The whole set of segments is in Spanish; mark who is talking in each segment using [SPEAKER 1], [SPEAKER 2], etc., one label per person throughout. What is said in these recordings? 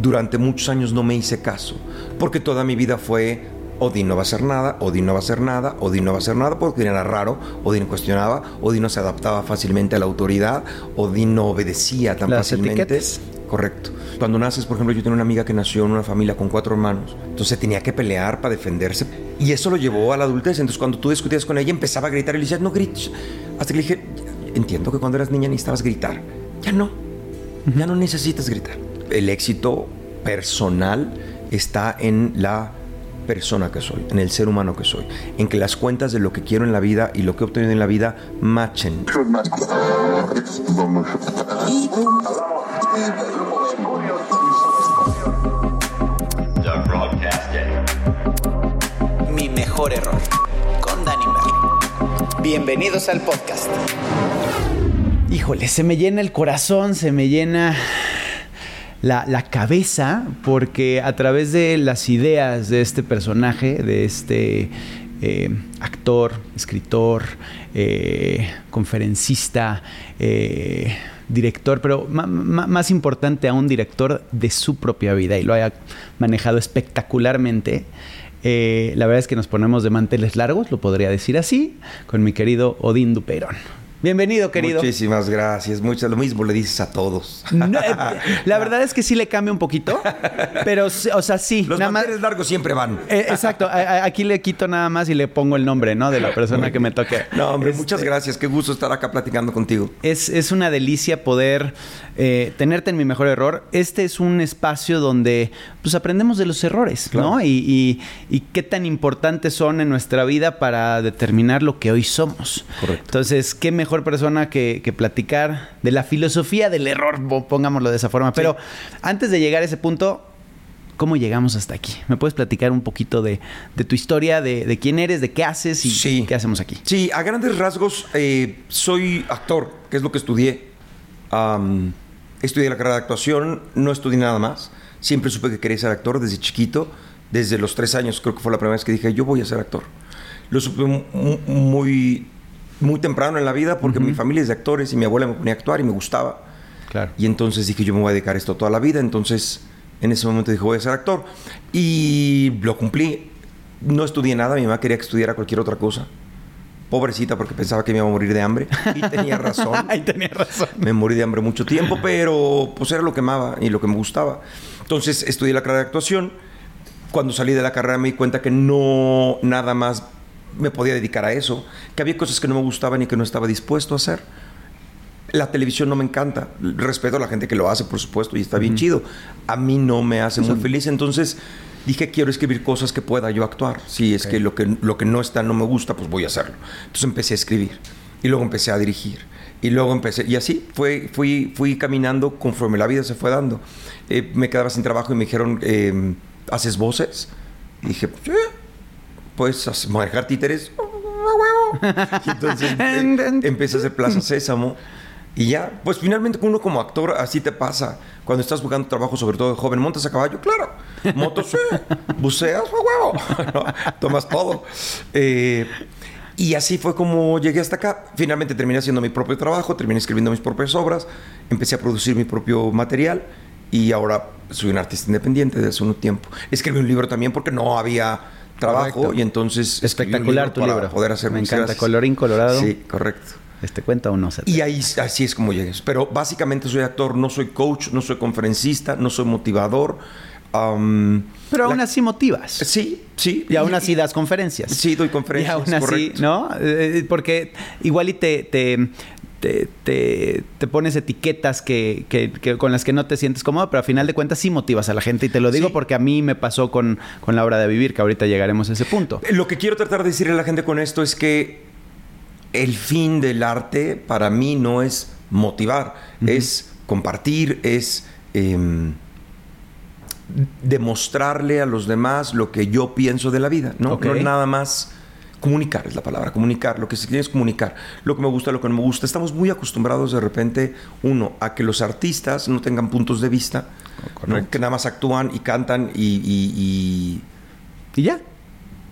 [SPEAKER 1] durante muchos años no me hice caso, porque toda mi vida fue Odín no va a hacer nada, Odín no va a hacer nada, Odín no va a hacer nada porque era raro, Odín cuestionaba, Odín no se adaptaba fácilmente a la autoridad, Odín no obedecía tan
[SPEAKER 2] Las
[SPEAKER 1] fácilmente.
[SPEAKER 2] etiquetas.
[SPEAKER 1] Correcto. Cuando naces, por ejemplo, yo tenía una amiga que nació en una familia con cuatro hermanos, entonces tenía que pelear para defenderse y eso lo llevó a la adultez. Entonces, cuando tú discutías con ella, empezaba a gritar y le decías, no grites. Hasta que le dije, entiendo que cuando eras niña necesitabas gritar. Ya no. Ya no necesitas gritar. El éxito personal está en la persona que soy, en el ser humano que soy, en que las cuentas de lo que quiero en la vida y lo que he obtenido en la vida machen.
[SPEAKER 3] Mi mejor error con Danny Merlin. Bienvenidos al podcast.
[SPEAKER 2] Híjole, se me llena el corazón, se me llena la, cabeza, porque a través de las ideas de este personaje, de este eh, actor, escritor, eh, conferencista, eh, director, pero más importante aún, director de su propia vida y lo haya manejado espectacularmente. La verdad es que nos ponemos de manteles largos, lo podría decir así, con mi querido Odín Duperón. Bienvenido, querido.
[SPEAKER 1] Muchísimas gracias. Muchas, lo mismo le dices a todos.
[SPEAKER 2] No, eh, la verdad es que sí le cambia un poquito, pero, o sea, sí.
[SPEAKER 1] Los
[SPEAKER 2] nada más-
[SPEAKER 1] largos siempre van.
[SPEAKER 2] eh, exacto, aquí le quito nada más y le pongo el nombre, ¿no? De la persona que me toque.
[SPEAKER 1] No, hombre,
[SPEAKER 2] Este,
[SPEAKER 1] muchas gracias. Qué gusto estar acá platicando contigo.
[SPEAKER 2] Es, es una delicia poder eh, tenerte en mi mejor error. Este es un espacio donde pues aprendemos de los errores,
[SPEAKER 1] Claro.
[SPEAKER 2] ¿no? Y, y- y qué tan importantes son en nuestra vida para determinar lo que hoy somos.
[SPEAKER 1] Correcto.
[SPEAKER 2] Entonces, qué mejor persona que, que platicar de la filosofía del error, po- pongámoslo de esa forma. Pero antes de llegar a ese punto, ¿cómo llegamos hasta aquí? ¿Me puedes platicar un poquito de, de tu historia, de, de quién eres, de qué haces y
[SPEAKER 1] Sí.
[SPEAKER 2] qué hacemos aquí?
[SPEAKER 1] Sí, a grandes rasgos, eh, soy actor, que es lo que estudié. Estudié la carrera de actuación, no estudié nada más. Siempre supe que quería ser actor desde chiquito. Desde los tres años creo que fue la primera vez que dije, yo voy a ser actor. Lo supe mu- muy, muy temprano en la vida porque mi familia es de actores y mi abuela me ponía a actuar y me gustaba.
[SPEAKER 2] Claro.
[SPEAKER 1] Y entonces dije, yo me voy a dedicar a esto toda la vida. Entonces, en ese momento dije, voy a ser actor. Y lo cumplí. No estudié nada, mi mamá quería que estudiara cualquier otra cosa. Pobrecita, porque pensaba que me iba a morir de hambre. Y tenía razón.
[SPEAKER 2] Ay, tenía razón.
[SPEAKER 1] Me morí de hambre mucho tiempo, pero pues era lo que amaba y lo que me gustaba. Entonces estudié la carrera de actuación. Cuando salí de la carrera me di cuenta que no nada más me podía dedicar a eso, que había cosas que no me gustaban y que no estaba dispuesto a hacer. La televisión no me encanta. Respeto a la gente que lo hace, por supuesto, y está bien chido. A mí no me hace muy feliz. Entonces dije, quiero escribir cosas que pueda yo actuar. Si es que lo, que lo que no está no me gusta, pues voy a hacerlo. Entonces empecé a escribir. Y luego empecé a dirigir. Y luego empecé, y así fue, fui, fui caminando conforme la vida se fue dando. Eh, me quedaba sin trabajo y me dijeron, eh, ¿haces voces? Y dije, pues haz- manejar títeres. Y entonces eh, a hacer Plaza Sésamo. Y ya, pues finalmente uno como actor así te pasa. Cuando estás buscando trabajo, sobre todo de joven, montas a caballo, claro. Motos, sí. Buceas, a huevo. ¿no? Tomas todo. Eh, y así fue como llegué hasta acá. Finalmente terminé haciendo mi propio trabajo, terminé escribiendo mis propias obras, empecé a producir mi propio material y ahora soy un artista independiente desde hace un tiempo. Escribí un libro también porque no había trabajo
[SPEAKER 2] Correcto.
[SPEAKER 1] y entonces...
[SPEAKER 2] Espectacular tu
[SPEAKER 1] para
[SPEAKER 2] libro.
[SPEAKER 1] poder hacer
[SPEAKER 2] Me
[SPEAKER 1] mis
[SPEAKER 2] encanta.
[SPEAKER 1] gracias.
[SPEAKER 2] Colorín colorado.
[SPEAKER 1] Sí, correcto.
[SPEAKER 2] Este cuenta o no se
[SPEAKER 1] Y ahí así es como llegues. Pero básicamente soy actor, no soy coach, no soy conferencista, no soy motivador.
[SPEAKER 2] Pero aún
[SPEAKER 1] la-
[SPEAKER 2] así motivas.
[SPEAKER 1] Sí, sí.
[SPEAKER 2] Y aún así das conferencias.
[SPEAKER 1] Sí, doy conferencias,
[SPEAKER 2] Y aún así,
[SPEAKER 1] correcto.
[SPEAKER 2] ¿no? Eh, porque igual y te, te, te, te- te pones etiquetas que, que- que- con las que no te sientes cómodo, pero a final de cuentas sí motivas a la gente. Y te lo digo
[SPEAKER 1] Sí.
[SPEAKER 2] porque a mí me pasó con, con la hora de vivir, que ahorita llegaremos a ese punto.
[SPEAKER 1] Lo que quiero tratar de decirle a la gente con esto es que el fin del arte para mí no es motivar, es compartir, es em, demostrarle a los demás lo que yo pienso de la vida, ¿no?
[SPEAKER 2] Ok.
[SPEAKER 1] No nada más comunicar es la palabra, comunicar, lo que se quiere es comunicar, lo que me gusta, lo que no me gusta. Estamos muy acostumbrados de repente, uno, a que los artistas no tengan puntos de vista, que nada más actúan y cantan y- y- y
[SPEAKER 2] Y ya.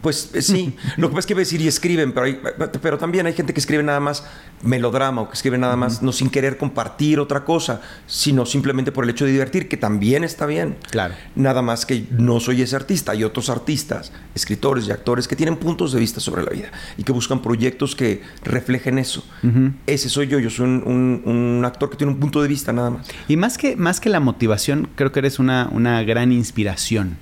[SPEAKER 1] Pues eh, sí, lo que pasa es que iba a decir y escriben, pero, hay- pero también hay gente que escribe nada más melodrama o que escribe nada más no sin querer compartir otra cosa, sino simplemente por el hecho de divertir, que también está bien.
[SPEAKER 2] Claro.
[SPEAKER 1] Nada más que no soy ese artista. Hay otros artistas, escritores y actores que tienen puntos de vista sobre la vida y que buscan proyectos que reflejen eso. Ese soy yo. Yo soy un, un- un actor que tiene un punto de vista nada más.
[SPEAKER 2] Y más que, más que la motivación, creo que eres una, una gran inspiración.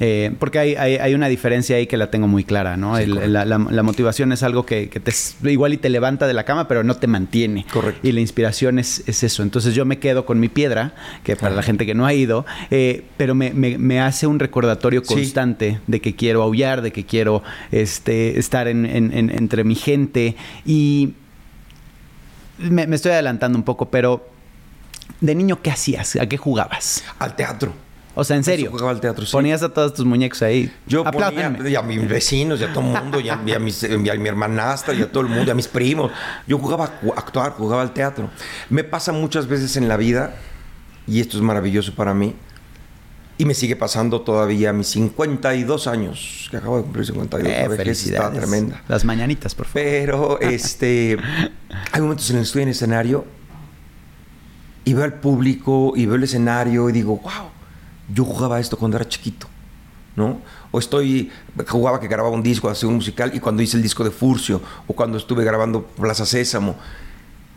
[SPEAKER 2] Eh, porque hay, hay- hay una diferencia ahí que la tengo muy clara, ¿no?
[SPEAKER 1] Sí,
[SPEAKER 2] El-
[SPEAKER 1] correcto.
[SPEAKER 2] la, la- la motivación es algo que, que te, igual y te levanta de la cama, pero no te mantiene.
[SPEAKER 1] Correcto.
[SPEAKER 2] Y la inspiración es, es eso. Entonces yo me quedo con mi piedra, que para la gente que no ha ido, eh, pero me, me- me hace un recordatorio
[SPEAKER 1] Sí.
[SPEAKER 2] constante de que quiero aullar, de que quiero este, estar en- en- en- entre mi gente. Y me, me estoy adelantando un poco, pero de niño, ¿qué hacías? ¿A qué jugabas?
[SPEAKER 1] Al teatro.
[SPEAKER 2] O sea, en serio.
[SPEAKER 1] Jugaba al teatro, sí.
[SPEAKER 2] Ponías a todos tus muñecos ahí.
[SPEAKER 1] Yo
[SPEAKER 2] Apláudanme.
[SPEAKER 1] ponía y a mis vecinos y a todo el mundo, y a, y a mis- y a mi hermanastra y a todo el mundo, y a mis primos. Yo jugaba a actuar, jugaba al teatro. Me pasa muchas veces en la vida, y esto es maravilloso para mí, y me sigue pasando todavía a mis 52 años, que acabo de cumplir 52,
[SPEAKER 2] Eh,
[SPEAKER 1] vejez está
[SPEAKER 2] felicidades.
[SPEAKER 1] tremenda.
[SPEAKER 2] Las mañanitas, por favor.
[SPEAKER 1] Pero este hay momentos en los que estoy en escenario y veo al público y veo el escenario y digo, wow, yo jugaba esto cuando era chiquito, ¿no? O estoy, jugaba que grababa un disco, hacía un musical y cuando hice el disco de Furcio o cuando estuve grabando Plaza Sésamo,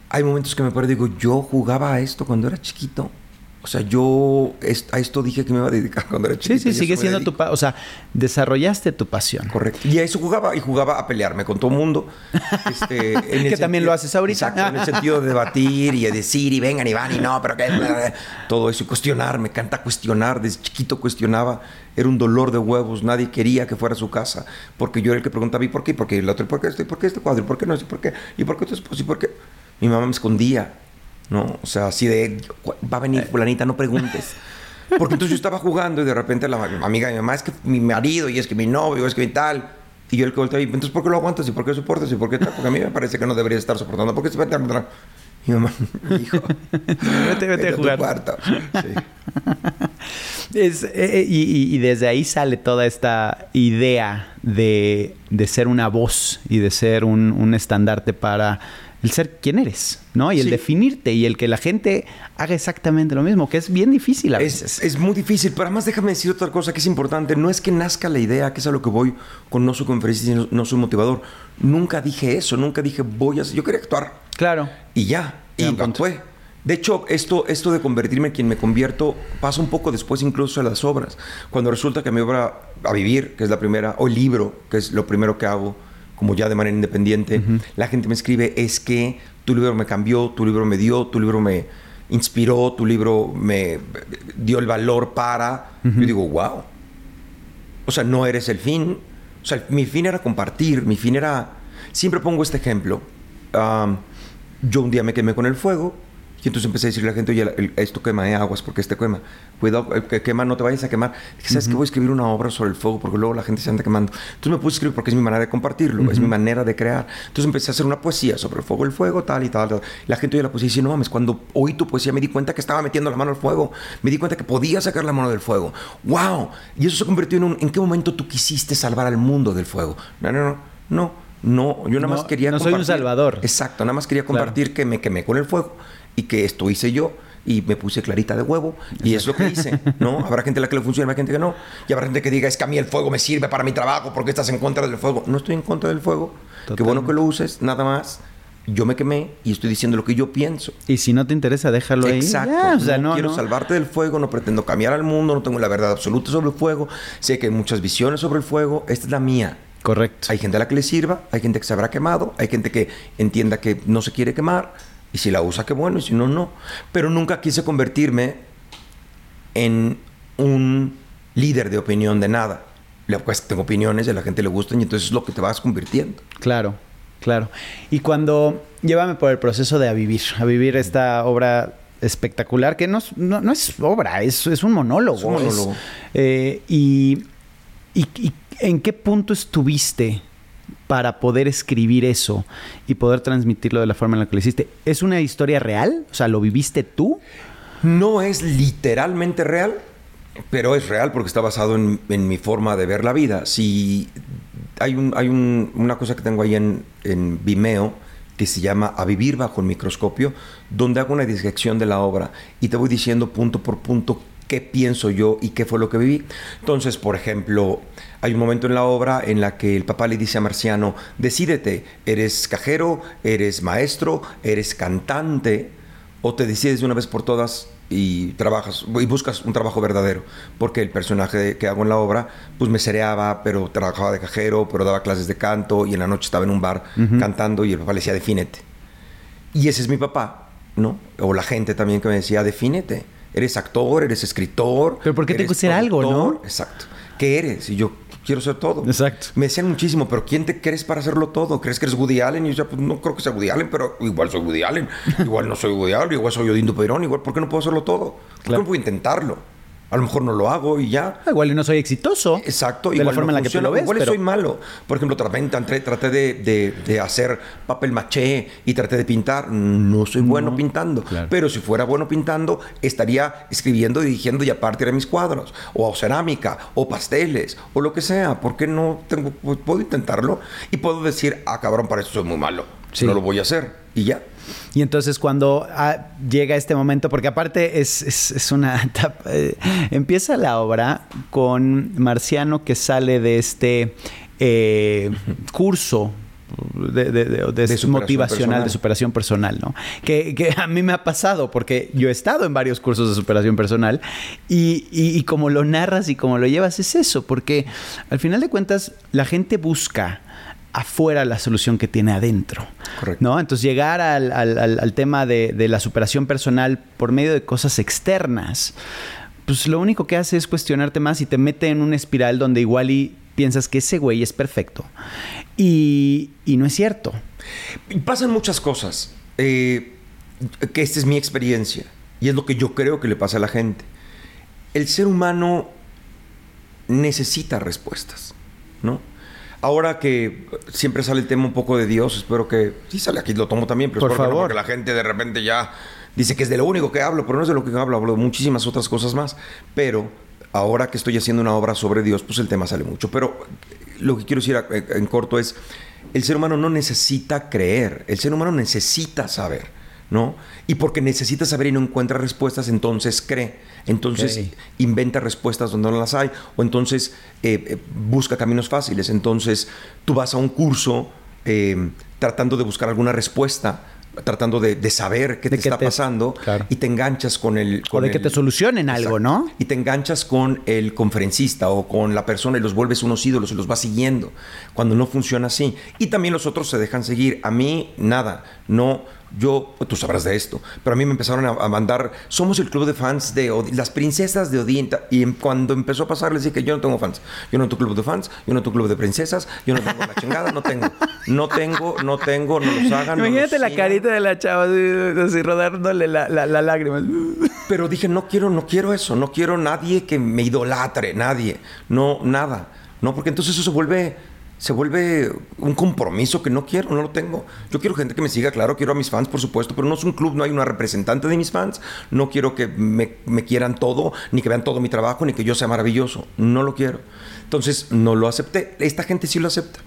[SPEAKER 1] hay momentos que me paro y digo, yo jugaba a esto cuando era chiquito. O sea, yo a esto dije que me iba a dedicar cuando era
[SPEAKER 2] Sí,
[SPEAKER 1] chiquito.
[SPEAKER 2] sí,
[SPEAKER 1] y eso
[SPEAKER 2] sigue siendo tu... pa- O sea, desarrollaste tu pasión.
[SPEAKER 1] Correcto. Y a eso jugaba, y jugaba a pelearme con todo el mundo. Este, en el
[SPEAKER 2] Que también lo haces ahorita.
[SPEAKER 1] Exacto, en el sentido de debatir y de decir, y vengan, y van, y no, pero que... Todo eso, y cuestionar, me encanta cuestionar. Desde chiquito cuestionaba, era un dolor de huevos, nadie quería que fuera a su casa, porque yo era el que preguntaba, ¿y por qué? ¿Y por qué el otro? ¿Y por qué esto? ¿Y por qué este cuadro? ¿Y por qué no? ¿Y por qué? ¿Y por qué esposo? ¿Y por qué? Mi mamá me escondía, ¿no? O sea, así de, va a venir fulanita, no preguntes. Porque entonces yo estaba jugando y de repente la amiga de mi mamá es que mi marido y es que mi novio, es que mi tal. Y yo el que volteaba y entonces ¿por qué lo aguantas? ¿Y por qué soportas? ¿Y por qué tal? Porque a mí me parece que no deberías estar soportando. ¿Por qué se va a Mi mamá, hijo,
[SPEAKER 2] Vete, vete a
[SPEAKER 1] tu
[SPEAKER 2] jugar.
[SPEAKER 1] cuarto. Sí.
[SPEAKER 2] Es, eh, eh, y, y- y desde ahí sale toda esta idea de, de ser una voz y de ser un, un estandarte para el ser quien eres, ¿no? Y el
[SPEAKER 1] Sí.
[SPEAKER 2] definirte y el que la gente haga exactamente lo mismo, que es bien difícil a
[SPEAKER 1] Es,
[SPEAKER 2] veces.
[SPEAKER 1] es muy difícil, pero además déjame decir otra cosa que es importante. No es que nazca la idea, que es a lo que voy con No soy conferencista y no, no soy motivador. Nunca dije eso, nunca dije voy a... Yo quería actuar.
[SPEAKER 2] Claro.
[SPEAKER 1] Y ya, y actué. De hecho, esto, esto de convertirme en quien me convierto pasa un poco después incluso de las obras. Cuando resulta que mi obra A Vivir, que es la primera, o el libro, que es lo primero que hago, como ya de manera independiente, la gente me escribe, es que tu libro me cambió, tu libro me dio, tu libro me inspiró, tu libro me dio el valor para... Yo digo, wow. O sea, no eres el fin. O sea, mi fin era compartir, mi fin era... Siempre pongo este ejemplo. Am, yo un día me quemé con el fuego y entonces empecé a decirle a la gente, oye, el- el- esto quema de aguas porque este quema. Cuidado, que quema, no te vayas a quemar. Dije, ¿sabes qué? Voy a escribir una obra sobre el fuego porque luego la gente se anda quemando. Entonces me puse a escribir porque es mi manera de compartirlo, es mi manera de crear. Entonces empecé a hacer una poesía sobre el fuego, el fuego, tal y tal. tal. La gente oye la poesía y dice, no mames, cuando oí tu poesía me di cuenta que estaba metiendo la mano al fuego. Me di cuenta que podía sacar la mano del fuego. ¡Wow! Y eso se convirtió en un... ¿En qué momento tú quisiste salvar al mundo del fuego? No, no, no. No, no. Yo nada
[SPEAKER 2] No,
[SPEAKER 1] más quería
[SPEAKER 2] no soy un
[SPEAKER 1] compartir-
[SPEAKER 2] salvador.
[SPEAKER 1] Exacto, nada más quería
[SPEAKER 2] Claro.
[SPEAKER 1] compartir que me quemé con el fuego y que esto hice yo y me puse clarita de huevo y es lo que hice, ¿no? Habrá gente a la que le funcione, habrá gente que no. Y habrá gente que diga, es que a mí el fuego me sirve para mi trabajo porque estás en contra del fuego. No estoy en contra del fuego. Qué bueno que lo uses, nada más. Yo me quemé y estoy diciendo lo que yo pienso.
[SPEAKER 2] Y si no te interesa, déjalo ahí.
[SPEAKER 1] Exacto.
[SPEAKER 2] Ya, o sea,
[SPEAKER 1] no,
[SPEAKER 2] no,
[SPEAKER 1] quiero
[SPEAKER 2] no.
[SPEAKER 1] salvarte del fuego, no pretendo cambiar al mundo, no tengo la verdad absoluta sobre el fuego. Sé que hay muchas visiones sobre el fuego. Esta es la mía.
[SPEAKER 2] Correcto.
[SPEAKER 1] Hay gente a la que le sirva, hay gente que se habrá quemado, hay gente que entienda que no se quiere quemar, y si la usa, qué bueno, y si no, no. Pero nunca quise convertirme en un líder de opinión de nada. Pues tengo opiniones y a la gente le gustan, y entonces es lo que te vas convirtiendo.
[SPEAKER 2] Claro, claro. Y cuando llévame por el proceso de a vivir, a vivir esta obra espectacular, que no, es- no, no es obra, es, es un monólogo.
[SPEAKER 1] Es un monólogo.
[SPEAKER 2] eh, y, y- y en qué punto estuviste para poder escribir eso y poder transmitirlo de la forma en la que lo hiciste? ¿Es una historia real? O sea, ¿lo viviste tú?
[SPEAKER 1] No es literalmente real, pero es real porque está basado en, mi forma de ver la vida. Si hay, un, hay un- una cosa que tengo ahí en, en Vimeo que se llama A vivir bajo el microscopio, donde hago una disección de la obra y te voy diciendo punto por punto qué pienso yo y qué fue lo que viví. Entonces, por ejemplo, hay un momento en la obra en la que el papá le dice a Marciano, decídete, eres cajero, eres maestro, eres cantante, o te decides de una vez por todas y trabajas y buscas un trabajo verdadero porque el personaje que hago en la obra pues me cereaba pero trabajaba de cajero pero daba clases de canto y en la noche estaba en un bar cantando y el papá le decía defínete y ese es mi papá no o la gente también que me decía defínete eres actor eres escritor
[SPEAKER 2] Pero ¿por qué tengo que ser algo,
[SPEAKER 1] productor".
[SPEAKER 2] no?
[SPEAKER 1] exacto qué eres y yo quiero ser todo
[SPEAKER 2] Exacto.
[SPEAKER 1] me decían muchísimo, pero ¿quién te crees para hacerlo todo? ¿Crees que eres Woody Allen? Y yo decía, pues no creo que sea Woody Allen, pero igual soy Woody Allen. Igual no soy Woody Allen, igual soy Odindo Perón, igual, ¿por qué no puedo hacerlo todo? ¿Por qué
[SPEAKER 2] Claro.
[SPEAKER 1] no puedo intentarlo? A lo mejor no lo hago y ya.
[SPEAKER 2] Ah, Igual no soy exitoso.
[SPEAKER 1] Exacto,
[SPEAKER 2] De la
[SPEAKER 1] igual
[SPEAKER 2] forma
[SPEAKER 1] no
[SPEAKER 2] en la que tú lo ves.
[SPEAKER 1] Igual
[SPEAKER 2] pero-
[SPEAKER 1] soy malo. Por ejemplo, traté, traté, traté de, de- de hacer papel maché y traté de pintar. No soy bueno pintando.
[SPEAKER 2] claro.
[SPEAKER 1] Pero si fuera bueno pintando, estaría escribiendo, dirigiendo y aparte de mis cuadros. O cerámica, o pasteles, o lo que sea. ¿Por qué no tengo, puedo intentarlo? Y puedo decir, ah, cabrón, para eso soy muy malo.
[SPEAKER 2] Sí.
[SPEAKER 1] No lo voy a hacer. Y ya.
[SPEAKER 2] Y entonces cuando ah, llega este momento, porque aparte es, es- es una etapa, eh, empieza la obra con Marciano que sale de este eh, curso de, de- de- de
[SPEAKER 1] superación
[SPEAKER 2] motivacional,
[SPEAKER 1] personal.
[SPEAKER 2] de superación personal, ¿no? Que, que a mí me ha pasado, porque yo he estado en varios cursos de superación personal y, y- y como lo narras y como lo llevas es eso, porque al final de cuentas la gente busca afuera la solución que tiene adentro.
[SPEAKER 1] Correcto.
[SPEAKER 2] ¿no? Entonces llegar al, al- al- al tema de, de la superación personal por medio de cosas externas, pues lo único que hace es cuestionarte más y te mete en una espiral donde igual y piensas que ese güey es perfecto. Y, y no es cierto.
[SPEAKER 1] Pasan muchas cosas. eh, que esta es mi experiencia. Y es lo que yo creo que le pasa a la gente. El ser humano necesita respuestas, ¿no? Ahora que siempre sale el tema un poco de Dios, espero que... Sí sale aquí, lo tomo también, pero
[SPEAKER 2] Por
[SPEAKER 1] espero que no,
[SPEAKER 2] favor.
[SPEAKER 1] porque la gente de repente ya dice que es de lo único que hablo, pero no es de lo que hablo, hablo de muchísimas otras cosas más. Pero ahora que estoy haciendo una obra sobre Dios, pues el tema sale mucho. Pero lo que quiero decir a- en corto es, el ser humano no necesita creer, el ser humano necesita saber, ¿no? Y porque necesita saber y no encuentra respuestas, entonces cree. Entonces inventa respuestas donde no las hay, o entonces eh, eh, busca caminos fáciles. Entonces tú vas a un curso eh, tratando de buscar alguna respuesta, tratando de, de saber qué
[SPEAKER 2] De
[SPEAKER 1] te
[SPEAKER 2] que
[SPEAKER 1] está
[SPEAKER 2] te-
[SPEAKER 1] pasando
[SPEAKER 2] claro.
[SPEAKER 1] y te enganchas con el...
[SPEAKER 2] O
[SPEAKER 1] con
[SPEAKER 2] de que
[SPEAKER 1] el-
[SPEAKER 2] te solucionen algo, ¿no?
[SPEAKER 1] y te enganchas con el conferencista o con la persona y los vuelves unos ídolos y los vas siguiendo cuando no funciona así. Y también los otros se dejan seguir. A mí, nada. No, yo, tú sabrás de esto, pero a mí me empezaron a, a mandar, somos el club de fans de Odi- las princesas de Odín. Y en- cuando empezó a pasar, les dije que yo no tengo fans. Yo no tengo club de fans, yo no tengo club de princesas, yo no tengo la chingada, no tengo. No tengo, no tengo, no los hagan. no
[SPEAKER 2] Imagínate
[SPEAKER 1] los
[SPEAKER 2] la carita de la chava así, así rodándole la, la, la lágrima.
[SPEAKER 1] Pero dije, no quiero, no quiero eso, no quiero nadie que me idolatre, nadie, no, nada, no, porque entonces eso se vuelve, se vuelve un compromiso que no quiero, no lo tengo. Yo quiero gente que me siga, claro, quiero a mis fans, por supuesto, pero no es un club, no hay una representante de mis fans, no quiero que me, me quieran todo, ni que vean todo mi trabajo, ni que yo sea maravilloso, no lo quiero. Entonces no lo acepté, esta gente sí lo acepta.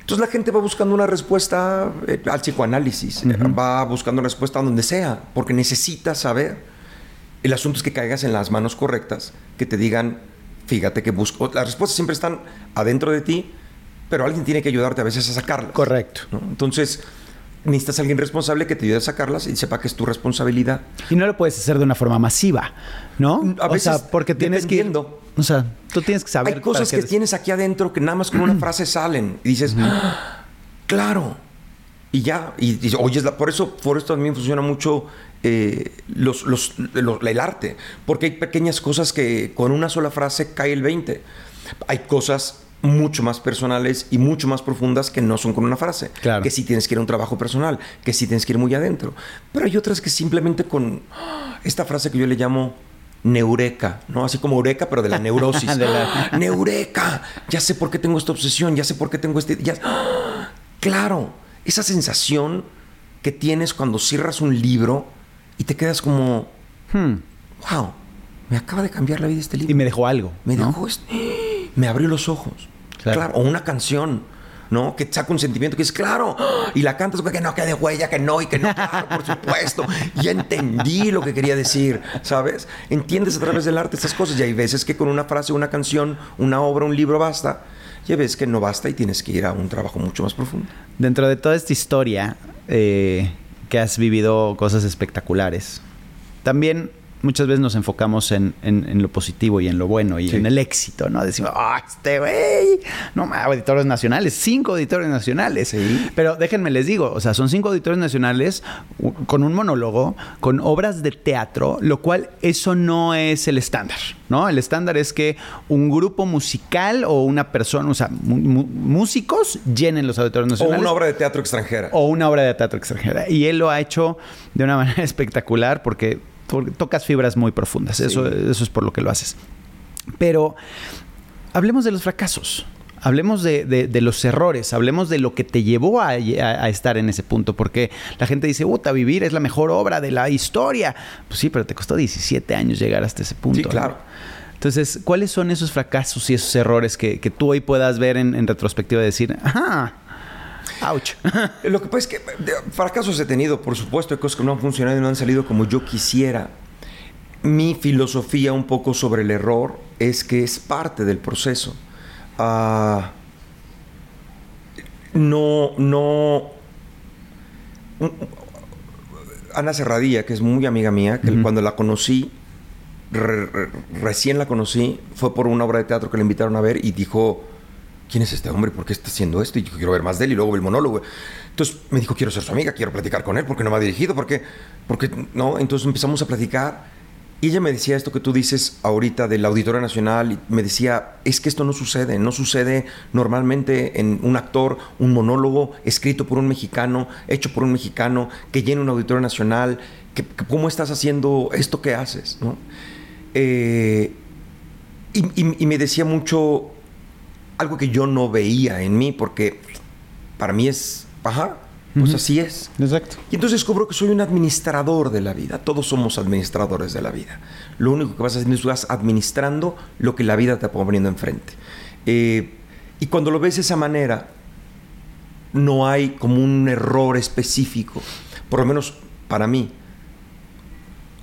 [SPEAKER 1] Entonces la gente va buscando una respuesta eh, al psicoanálisis, eh, va buscando una respuesta donde sea, porque necesita saber. El asunto es que caigas en las manos correctas, que te digan, fíjate que busco. Las respuestas siempre están adentro de ti, pero alguien tiene que ayudarte a veces a sacarlas.
[SPEAKER 2] Correcto.
[SPEAKER 1] ¿no? Entonces, necesitas a alguien responsable que te ayude a sacarlas y sepa que es tu responsabilidad.
[SPEAKER 2] Y no lo puedes hacer de una forma masiva, ¿no?
[SPEAKER 1] A
[SPEAKER 2] o
[SPEAKER 1] veces,
[SPEAKER 2] sea, porque tienes que... O sea, tú tienes que saber...
[SPEAKER 1] Hay cosas que tienes aquí adentro que nada más con una frase salen y dices, "Ah, claro. Y ya, y, y oyes la, por eso, por eso también funciona mucho eh, los, los- los- el arte, porque hay pequeñas cosas que con una sola frase cae el 20. Hay cosas mucho más personales y mucho más profundas que no son con una frase.
[SPEAKER 2] Claro.
[SPEAKER 1] Que sí tienes que ir a un trabajo personal, que sí tienes que ir muy adentro. Pero hay otras que simplemente con esta frase que yo le llamo neureka, ¿no? Así como eureka, pero de la neurosis.
[SPEAKER 2] De la-
[SPEAKER 1] Neureka, ya sé por qué tengo esta obsesión, ya sé por qué tengo este... ya-. Claro, esa sensación que tienes cuando cierras un libro y te quedas como,
[SPEAKER 2] Hmm.
[SPEAKER 1] wow, me acaba de cambiar la vida este libro.
[SPEAKER 2] Y me dejó algo.
[SPEAKER 1] Me
[SPEAKER 2] ¿no?
[SPEAKER 1] dejó esto. Me abrió los ojos.
[SPEAKER 2] Claro.
[SPEAKER 1] Claro. O una canción, ¿no? Que saca un sentimiento que es claro. Y la cantas, que no quede huella, que no, y que no, claro, por supuesto. Ya entendí lo que quería decir, ¿sabes? Entiendes a través del arte estas cosas. Y hay veces que con una frase, una canción, una obra, un libro basta. Y hay veces que no basta y tienes que ir a un trabajo mucho más profundo.
[SPEAKER 2] Dentro de toda esta historia eh, que has vivido cosas espectaculares, también muchas veces nos enfocamos en, en- en lo positivo y en lo bueno y
[SPEAKER 1] Sí.
[SPEAKER 2] en el éxito, ¿no? Decimos, ah, este güey, no más, auditores nacionales, cinco auditores nacionales.
[SPEAKER 1] Sí.
[SPEAKER 2] Pero déjenme les digo, o sea, son cinco auditores nacionales con un monólogo, con obras de teatro, lo cual eso no es el estándar, ¿no? El estándar es que un grupo musical o una persona, o sea, músicos llenen los auditorios
[SPEAKER 1] O
[SPEAKER 2] nacionales
[SPEAKER 1] una obra de teatro extranjera.
[SPEAKER 2] o una obra de teatro extranjera. Y él lo ha hecho de una manera espectacular porque, porque tocas fibras muy profundas. Eso, eso es por lo que lo haces. Pero hablemos de los fracasos. Hablemos de, de- de los errores, hablemos de lo que te llevó a, a- a estar en ese punto, porque la gente dice, Uta, vivir es la mejor obra de la historia. Pues sí, pero te costó 17 años llegar hasta ese punto.
[SPEAKER 1] Sí,
[SPEAKER 2] ¿no?
[SPEAKER 1] claro.
[SPEAKER 2] Entonces, ¿cuáles son esos fracasos y esos errores que, que tú hoy puedas ver en, en retrospectiva y decir, ajá, ouch?
[SPEAKER 1] Lo que pasa es que fracasos he tenido, por supuesto, hay cosas que no han funcionado y no han salido como yo quisiera. Mi filosofía un poco sobre el error es que es parte del proceso. Ah, no, no. Ana Serradilla, que es muy amiga mía, que
[SPEAKER 2] Ujú.
[SPEAKER 1] cuando la conocí, re- re- recién la conocí, fue por una obra de teatro que le invitaron a ver y dijo, ¿quién es este hombre? ¿Por qué está haciendo esto? Y yo quiero ver más de él y luego el monólogo. Entonces me dijo, quiero ser su amiga, quiero platicar con él, porque no me ha dirigido, porque, porque no. Entonces empezamos a platicar y ella me decía esto que tú dices ahorita del Auditorio Nacional y me decía, es que esto no sucede, no sucede normalmente en un actor, un monólogo escrito por un mexicano, hecho por un mexicano, que llena un Auditorio Nacional, que, ¿cómo estás haciendo esto que haces? ¿no? Eh, y me decía mucho algo que yo no veía en mí, porque para mí es, ajá, pues así es.
[SPEAKER 2] Exacto.
[SPEAKER 1] Y entonces descubro que soy un administrador de la vida. Todos somos administradores de la vida. Lo único que vas haciendo es vas administrando lo que la vida te va poniendo enfrente. Eh, y cuando lo ves de esa manera, no hay como un error específico. Por lo menos para mí.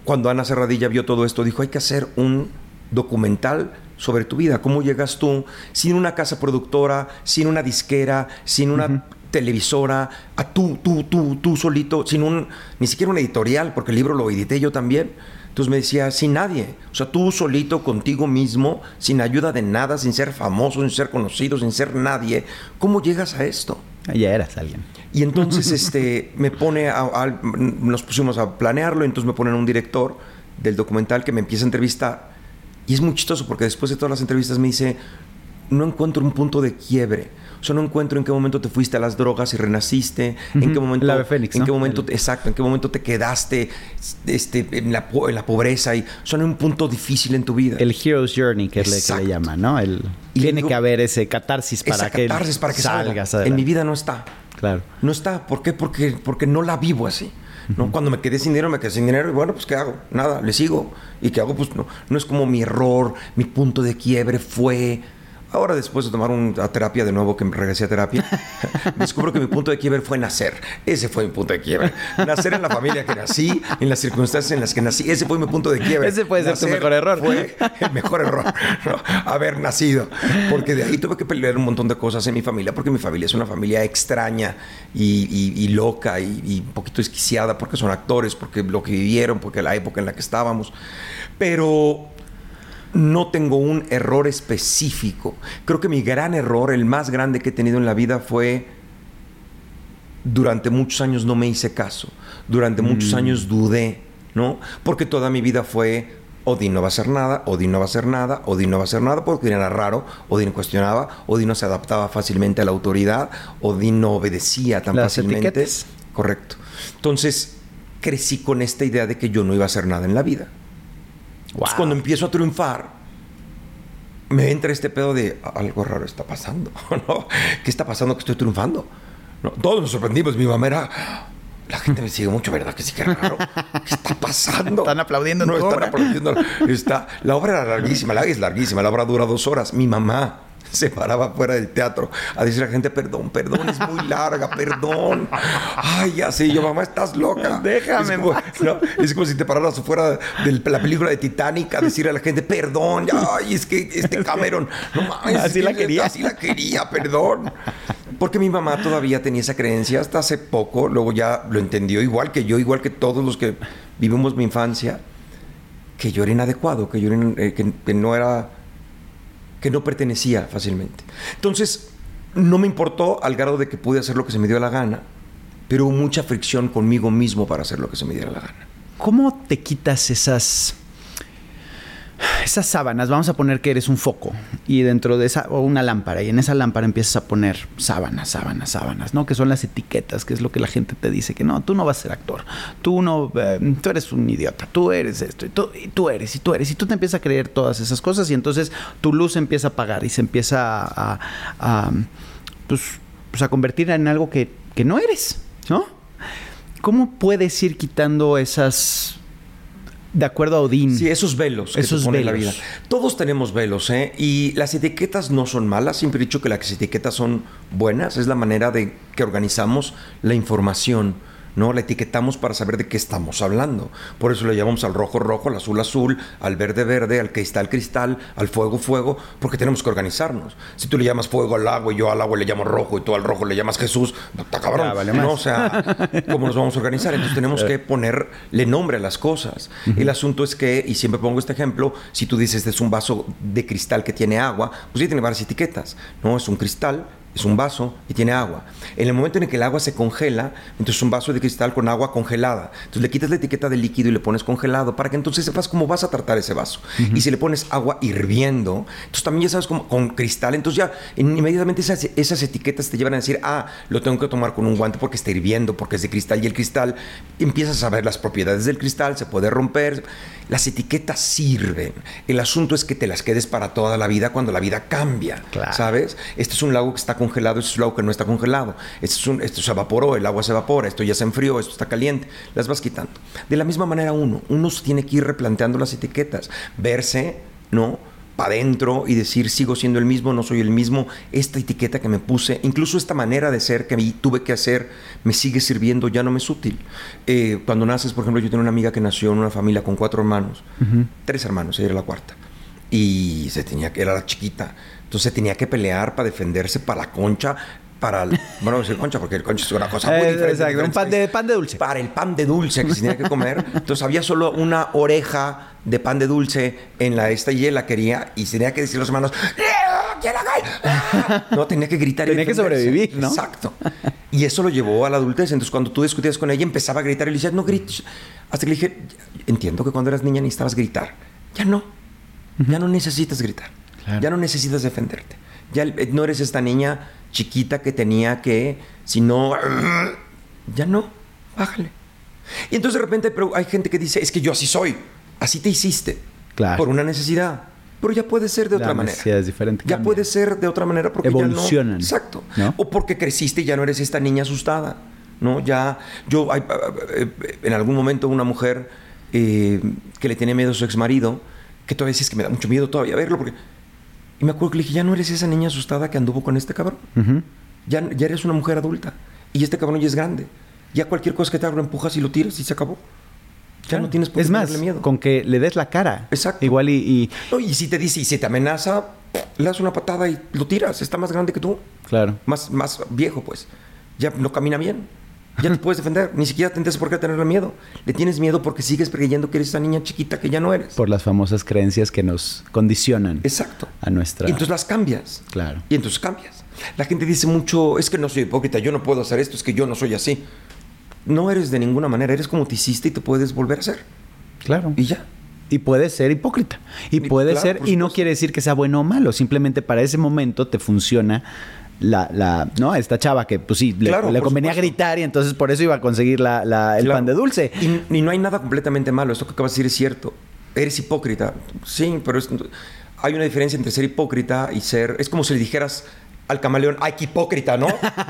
[SPEAKER 1] Cuando Ana Serradilla vio todo esto, dijo, hay que hacer un documental sobre tu vida. ¿Cómo llegas tú sin una casa productora, sin una disquera, sin una televisora, a tú, tú, tú, tú solito, sin un, ni siquiera una editorial, porque el libro lo edité yo también. Entonces me decía, sin nadie. O sea, tú solito, contigo mismo, sin ayuda de nada, sin ser famoso, sin ser conocido, sin ser nadie. ¿Cómo llegas a esto?
[SPEAKER 2] Ya eras alguien.
[SPEAKER 1] Y entonces este, me pone a, a- nos pusimos a planearlo, entonces me ponen un director del documental que me empieza a entrevistar. Y es muy chistoso porque después de todas las entrevistas me dice, no encuentro un punto de quiebre. O sea, no encuentro en qué momento te fuiste a las drogas y renaciste, en qué momento,
[SPEAKER 2] ave fénix,
[SPEAKER 1] en
[SPEAKER 2] ¿no?
[SPEAKER 1] qué momento,
[SPEAKER 2] El-
[SPEAKER 1] exacto, en qué momento te quedaste este, en, la, po- en la pobreza y, o sea, no hay un punto difícil en tu vida.
[SPEAKER 2] El Hero's Journey, que es lo que le llaman, ¿no? El,
[SPEAKER 1] Y
[SPEAKER 2] tiene
[SPEAKER 1] digo-
[SPEAKER 2] que haber ese catarsis para
[SPEAKER 1] Esa
[SPEAKER 2] que,
[SPEAKER 1] catarsis para que salga.
[SPEAKER 2] salgas
[SPEAKER 1] En mi vida no está.
[SPEAKER 2] Claro.
[SPEAKER 1] No está. ¿Por qué? Porque, porque no la vivo así. ¿No? Cuando me quedé sin dinero, me quedé sin dinero. Y bueno, pues ¿qué hago? Nada, le sigo. ¿Y qué hago? Pues no, no es como mi error, mi punto de quiebre fue... Ahora, después de tomar una terapia de nuevo, que me regresé a terapia, descubro que mi punto de quiebre fue nacer. Ese fue mi punto de quiebre. Nacer en la familia que nací, en las circunstancias en las que nací. Ese fue mi punto de quiebre.
[SPEAKER 2] Ese puede ser tu
[SPEAKER 1] Nacer
[SPEAKER 2] mejor error.
[SPEAKER 1] Fue el mejor error, ¿no? haber nacido. Porque de ahí tuve que pelear un montón de cosas en mi familia, porque mi familia es una familia extraña y, y- y loca y, y un poquito esquiciada, porque son actores, porque lo que vivieron, porque la época en la que estábamos. Pero no tengo un error específico. Creo que mi gran error, el más grande que he tenido en la vida fue durante muchos años no me hice caso. Durante muchos años dudé, ¿no? Porque toda mi vida fue Odín no va a hacer nada, Odín no va a hacer nada, Odín no va a hacer nada porque era raro, Odín cuestionaba, Odín no se adaptaba fácilmente a la autoridad, Odín no obedecía tan
[SPEAKER 2] Las
[SPEAKER 1] fácilmente.
[SPEAKER 2] etiquetas.
[SPEAKER 1] Correcto. Entonces, crecí con esta idea de que yo no iba a hacer nada en la vida. Entonces, cuando empiezo a triunfar, me entra este pedo de algo raro está pasando, ¿no? ¿Qué está pasando que estoy triunfando? ¿No? Todos nos sorprendimos. Mi mamá era. La gente me sigue mucho, ¿verdad? Que sí que era raro. ¿Qué está pasando?
[SPEAKER 2] Están aplaudiendo en
[SPEAKER 1] No, están
[SPEAKER 2] obra.
[SPEAKER 1] aplaudiendo. Está, la obra era larguísima, la es larguísima. La obra dura dos horas. Mi mamá se paraba fuera del teatro a decir a la gente, perdón, perdón, es muy larga, perdón. Ay, ya sé, yo, mamá, estás loca.
[SPEAKER 2] Déjame,
[SPEAKER 1] Es como, ¿no? Es como si te pararas fuera de la película de Titanic a decirle a la gente, perdón, ya, ay, es que este Cameron, no mames.
[SPEAKER 2] Así
[SPEAKER 1] es
[SPEAKER 2] la
[SPEAKER 1] que
[SPEAKER 2] quería.
[SPEAKER 1] Así la quería, perdón. Porque mi mamá todavía tenía esa creencia hasta hace poco, luego ya lo entendió igual que yo, igual que todos los que vivimos mi infancia, que yo era inadecuado, que yo era eh, que, que no era que no pertenecía fácilmente. Entonces, no me importó al grado de que pude hacer lo que se me dio la gana, pero hubo mucha fricción conmigo mismo para hacer lo que se me diera la gana.
[SPEAKER 2] ¿Cómo te quitas esas esas sábanas? Vamos a poner que eres un foco y dentro de esa o una lámpara y en esa lámpara empiezas a poner sábanas, sábanas, sábanas, ¿no? Que son las etiquetas, que es lo que la gente te dice que no, tú no vas a ser actor, tú no, eh, tú eres un idiota, tú eres esto y tú, y tú eres y tú eres y tú te empiezas a creer todas esas cosas y entonces tu luz empieza a apagar y se empieza a, pues, pues a convertir en algo que, que no eres, ¿no? ¿Cómo puedes ir quitando esas de acuerdo a Odín?
[SPEAKER 1] Sí, esos velos que
[SPEAKER 2] Esos
[SPEAKER 1] pone en la vida. Todos tenemos velos, ¿eh? Y las etiquetas no son malas. Siempre he dicho que las etiquetas son buenas. Es la manera de que organizamos la información. ¿No? La etiquetamos para saber de qué estamos hablando. Por eso le llamamos al rojo rojo, al azul azul, al verde verde, al cristal cristal, al fuego fuego, porque tenemos que organizarnos. Si tú le llamas fuego al agua y yo al agua le llamo rojo y tú al rojo le llamas Jesús, está cabrón.
[SPEAKER 2] Ya, vale.
[SPEAKER 1] ¿no? O sea, ¿cómo nos vamos a organizar? Entonces tenemos que ponerle nombre a las cosas. El asunto es que, y siempre pongo este ejemplo, si tú dices es un vaso de cristal que tiene agua, pues ya tiene varias etiquetas. No, es un cristal, es un vaso y tiene agua. En el momento en el que el agua se congela, entonces es un vaso de cristal con agua congelada. Entonces le quitas la etiqueta de líquido y le pones congelado para que entonces sepas cómo vas a tratar ese vaso. Y si le pones agua hirviendo, entonces también ya sabes cómo con cristal, entonces ya in- inmediatamente esas, esas etiquetas te llevan a decir, ah, lo tengo que tomar con un guante porque está hirviendo, porque es de cristal y el cristal, empiezas a saber las propiedades del cristal, se puede romper. Las etiquetas sirven. El asunto es que te las quedes para toda la vida cuando la vida cambia.
[SPEAKER 2] Claro.
[SPEAKER 1] ¿Sabes? Este es un lago que está congelado, este es un lago que no está congelado. Este es un- esto se evaporó, el agua se evapora, esto ya se enfrió, esto está caliente. Las vas quitando. De la misma manera uno, uno tiene que ir replanteando las etiquetas, verse, ¿no? Para adentro y decir, sigo siendo el mismo, no soy el mismo. Esta etiqueta que me puse, incluso esta manera de ser que mí tuve que hacer, me sigue sirviendo, ya no me es útil. Eh, cuando naces, por ejemplo, yo tengo una amiga que nació en una familia con cuatro hermanos, tres hermanos, ella era la cuarta y se tenía que era la chiquita entonces tenía que pelear para defenderse para la concha para el, bueno no decir concha porque el concha es una cosa muy
[SPEAKER 2] Eh,
[SPEAKER 1] diferente
[SPEAKER 2] exacto, un
[SPEAKER 1] diferentes
[SPEAKER 2] pan de- pan de dulce.
[SPEAKER 1] para el pan de dulce que se tenía que comer entonces había solo una oreja de pan de dulce en la esta y él la quería y tenía que decir a los hermanos "¡Eh, quién la cae?". no tenía que gritar y
[SPEAKER 2] Tenía que
[SPEAKER 1] defenderse.
[SPEAKER 2] sobrevivir, ¿no?
[SPEAKER 1] exacto y eso lo llevó a la adultez entonces cuando tú discutías con ella empezaba a gritar y le decías no grites hasta que le dije entiendo que cuando eras niña necesitabas gritar ya no ya no necesitas gritar.
[SPEAKER 2] Claro.
[SPEAKER 1] Ya no necesitas defenderte. Ya eh, no eres esta niña chiquita que tenía que, si no, ya no, bájale. Y entonces de repente pero hay gente que dice, es que yo así soy, así te hiciste,
[SPEAKER 2] Claro.
[SPEAKER 1] por una necesidad. Pero ya puede ser de
[SPEAKER 2] La
[SPEAKER 1] otra manera.
[SPEAKER 2] necesidad es diferente,
[SPEAKER 1] Ya
[SPEAKER 2] cambia.
[SPEAKER 1] puede ser de otra manera porque
[SPEAKER 2] Evolucionan,
[SPEAKER 1] ya no. Exacto.
[SPEAKER 2] ¿no?
[SPEAKER 1] O porque creciste y ya no eres esta niña asustada. ¿no? Ya, yo, hay- eh, eh, en algún momento una mujer eh, que le tiene miedo a su ex marido, que todavía dice, es que me da mucho miedo todavía verlo, porque... Y me acuerdo que le dije, ya no eres esa niña asustada que anduvo con este cabrón. Ya, ya eres una mujer adulta. Y este cabrón ya es grande. Ya cualquier cosa que te haga lo empujas y lo tiras y se acabó. Ya no tienes por
[SPEAKER 2] Es
[SPEAKER 1] qué
[SPEAKER 2] más,
[SPEAKER 1] miedo.
[SPEAKER 2] con que le des la cara.
[SPEAKER 1] Exacto.
[SPEAKER 2] Igual y, y-
[SPEAKER 1] No, y si te dice, y si te amenaza, le das una patada y lo tiras. Está más grande que tú.
[SPEAKER 2] claro.
[SPEAKER 1] Más, más viejo, pues. Ya no camina bien. Ya te puedes defender. Ni siquiera tendrías por qué tenerle miedo. Le tienes miedo porque sigues creyendo que eres esa niña chiquita que ya no eres.
[SPEAKER 2] Por las famosas creencias que nos condicionan
[SPEAKER 1] Exacto.
[SPEAKER 2] a nuestra.
[SPEAKER 1] Y entonces las cambias.
[SPEAKER 2] Claro.
[SPEAKER 1] Y entonces cambias. La gente dice mucho, es que no soy hipócrita, yo no puedo hacer esto, es que yo no soy así. No eres de ninguna manera, eres como te hiciste y te puedes volver a ser.
[SPEAKER 2] Claro.
[SPEAKER 1] Y ya.
[SPEAKER 2] Y puede ser hipócrita. Y
[SPEAKER 1] Y
[SPEAKER 2] puede
[SPEAKER 1] claro,
[SPEAKER 2] ser, y no quiere decir que sea bueno o malo, simplemente para ese momento te funciona la, la ¿no? Esta chava que, pues sí, le,
[SPEAKER 1] Claro,
[SPEAKER 2] le convenía
[SPEAKER 1] supuesto.
[SPEAKER 2] gritar y entonces por eso iba a conseguir la, la- el
[SPEAKER 1] Claro.
[SPEAKER 2] pan de dulce.
[SPEAKER 1] Y, y no hay nada completamente malo. Esto que acabas de decir es cierto. Eres hipócrita. Sí, pero es- hay una diferencia entre ser hipócrita y ser. Es como si le dijeras al camaleón, ¡ay, qué hipócrita, ¿no?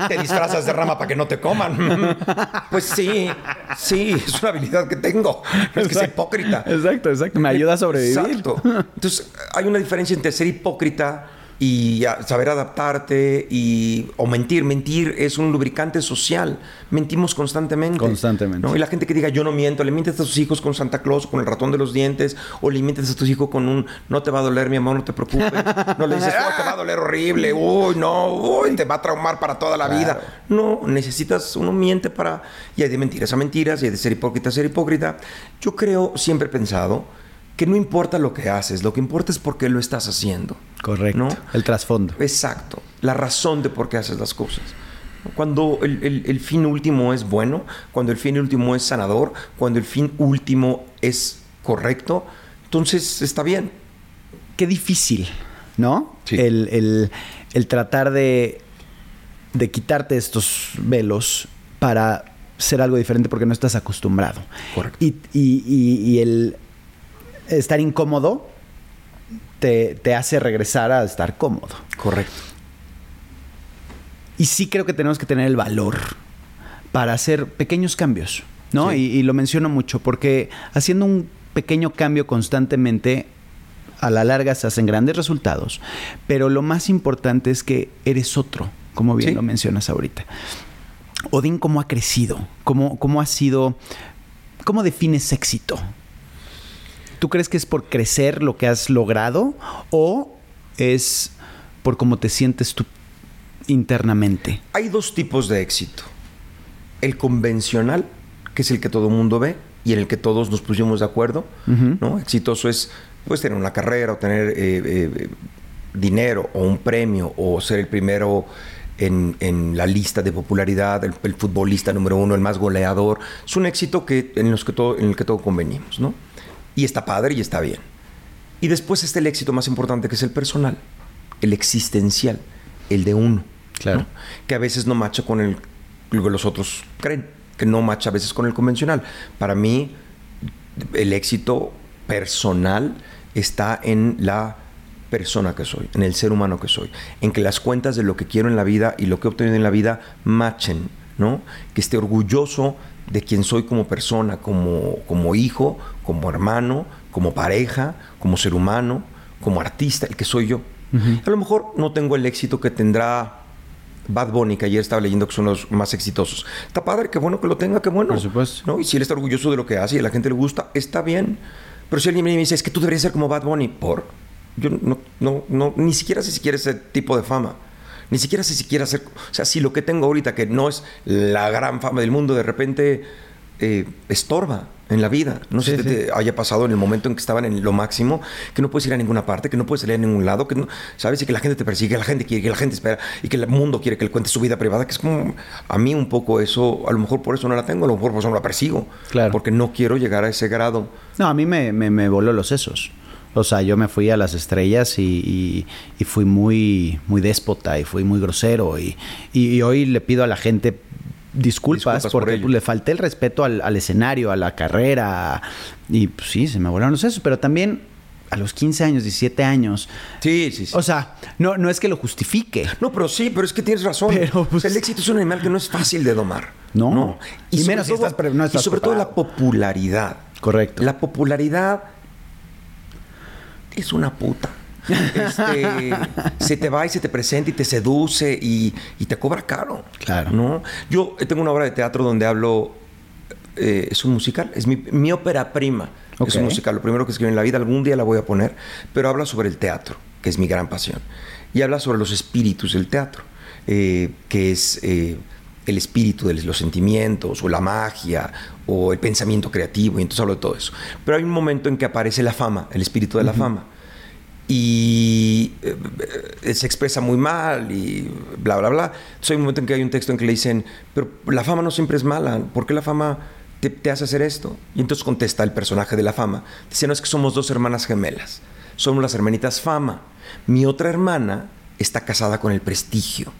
[SPEAKER 1] Te disfrazas de rama para que no te coman. pues sí, sí, es una habilidad que tengo. No es que sea hipócrita.
[SPEAKER 2] Exacto, exacto. Me ayuda a sobrevivir.
[SPEAKER 1] Exacto. Entonces, hay una diferencia entre ser hipócrita y saber adaptarte y o mentir. Mentir es un lubricante social. Mentimos constantemente.
[SPEAKER 2] Constantemente.
[SPEAKER 1] ¿no? Y la gente que diga yo no miento, le mientes a tus hijos con Santa Claus, con el ratón de los dientes, o le mientes a tus hijos con un no te va a doler, mi amor, no te preocupes. No le dices, no, te va a doler horrible, uy, no, uy, te va a traumar para toda la vida. No, necesitas, uno miente para. Y hay de mentiras a mentiras, y hay de ser hipócrita a ser hipócrita. Yo creo, siempre he pensado, que no importa lo que haces, lo que importa es por qué lo estás haciendo.
[SPEAKER 2] Correcto.
[SPEAKER 1] ¿no?
[SPEAKER 2] El trasfondo.
[SPEAKER 1] Exacto. La razón de por qué haces las cosas. Cuando el, el- el fin último es bueno, cuando el fin último es sanador, cuando el fin último es correcto, entonces está bien.
[SPEAKER 2] Qué difícil, ¿no?
[SPEAKER 1] Sí.
[SPEAKER 2] El, el- el tratar de, de quitarte estos velos para ser algo diferente porque no estás acostumbrado.
[SPEAKER 1] Correcto.
[SPEAKER 2] Y, y- y- y el estar incómodo te, te hace regresar a estar cómodo.
[SPEAKER 1] Correcto.
[SPEAKER 2] Y sí creo que tenemos que tener el valor para hacer pequeños cambios, ¿no?
[SPEAKER 1] Sí.
[SPEAKER 2] Y, y lo menciono mucho porque haciendo un pequeño cambio constantemente, a la larga se hacen grandes resultados. Pero lo más importante es que eres otro, como bien
[SPEAKER 1] Sí.
[SPEAKER 2] lo mencionas ahorita. Odín, ¿cómo ha crecido? ¿Cómo, cómo ha sido? ¿Cómo defines éxito? ¿Tú crees que es por crecer lo que has logrado o es por cómo te sientes tú internamente?
[SPEAKER 1] Hay dos tipos de éxito. El convencional, que es el que todo el mundo ve y en el que todos nos pusimos de acuerdo. ¿no? Exitoso es pues, tener una carrera o tener eh, eh, dinero o un premio o ser el primero en, en la lista de popularidad, el, el futbolista número uno, el más goleador. Es un éxito que, en, los que todo, en el que todos convenimos. ¿no? Y está padre y está bien. Y después está el éxito más importante que es el personal, el existencial, el de uno.
[SPEAKER 2] Claro.
[SPEAKER 1] ¿no? Que a veces no macha con el, lo que los otros creen, que no macha a veces con el convencional. Para mí, el éxito personal está en la persona que soy, en el ser humano que soy, en que las cuentas de lo que quiero en la vida y lo que he obtenido en la vida machen, ¿no? Que esté orgulloso de quién soy como persona, como, como hijo, como hermano, como pareja, como ser humano, como artista, el que soy yo. A lo mejor no tengo el éxito que tendrá Bad Bunny, que ayer estaba leyendo que son los más exitosos. Está padre, qué bueno que lo tenga, qué bueno.
[SPEAKER 2] Por supuesto.
[SPEAKER 1] ¿no? Y si él está orgulloso de lo que hace y a la gente le gusta, está bien. Pero si alguien me dice, es que tú deberías ser como Bad Bunny, por. Yo no, no, no, ni siquiera sé si quiere ese tipo de fama. Ni siquiera sé si quiere hacer. O sea, si lo que tengo ahorita, que no es la gran fama del mundo, de repente eh, estorba en la vida. No sé
[SPEAKER 2] Sí,
[SPEAKER 1] si
[SPEAKER 2] sí.
[SPEAKER 1] te haya pasado en el momento en que estaban en lo máximo, que no puedes ir a ninguna parte, que no puedes salir a ningún lado, que no, sabes y que la gente te persigue, que la gente quiere, que la gente espera y que el mundo quiere que le cuentes su vida privada, que es como a mí un poco eso, a lo mejor por eso no la tengo, a lo mejor por eso no la persigo,
[SPEAKER 2] Claro.
[SPEAKER 1] porque no quiero llegar a ese grado.
[SPEAKER 2] No, a mí me, me, me voló los sesos. O sea, yo me fui a las estrellas y, y- y fui muy, muy déspota y fui muy grosero. Y- y hoy le pido a la gente disculpas,
[SPEAKER 1] Disculpas por
[SPEAKER 2] porque
[SPEAKER 1] ello.
[SPEAKER 2] pues, le falté el respeto al, al escenario, a la carrera. Y pues, sí, se me volaron los sesos. Pero también a los 15 años, 17 años.
[SPEAKER 1] Sí, sí, sí.
[SPEAKER 2] O sea, no, no es que lo justifique.
[SPEAKER 1] no, pero sí, pero es que tienes razón.
[SPEAKER 2] Pero, pues-
[SPEAKER 1] el éxito es un animal que no es fácil de domar.
[SPEAKER 2] No. Y
[SPEAKER 1] sobre
[SPEAKER 2] menos si estás no
[SPEAKER 1] y sobre todo la popularidad.
[SPEAKER 2] Correcto.
[SPEAKER 1] La popularidad es una puta. Este, se te va y se te presenta y te seduce y, y te cobra caro.
[SPEAKER 2] Claro.
[SPEAKER 1] ¿no? Yo tengo una obra de teatro donde hablo. eh, es un musical, es mi, mi ópera prima.
[SPEAKER 2] Ok.
[SPEAKER 1] Es un musical, lo primero que escribí en la vida, algún día la voy a poner, pero habla sobre el teatro, que es mi gran pasión. Y habla sobre los espíritus del teatro, eh, que es eh, el espíritu de los sentimientos, o la magia, o el pensamiento creativo, y entonces hablo de todo eso. Pero hay un momento en que aparece la fama, el espíritu de la fama. Y eh, se expresa muy mal y bla, bla, bla. Entonces hay un momento en que hay un texto en que le dicen, pero la fama no siempre es mala, ¿por qué la fama te, te hace hacer esto? Y entonces contesta el personaje de la fama, dice, no es que somos dos hermanas gemelas, somos las hermanitas fama. Mi otra hermana está casada con el prestigio.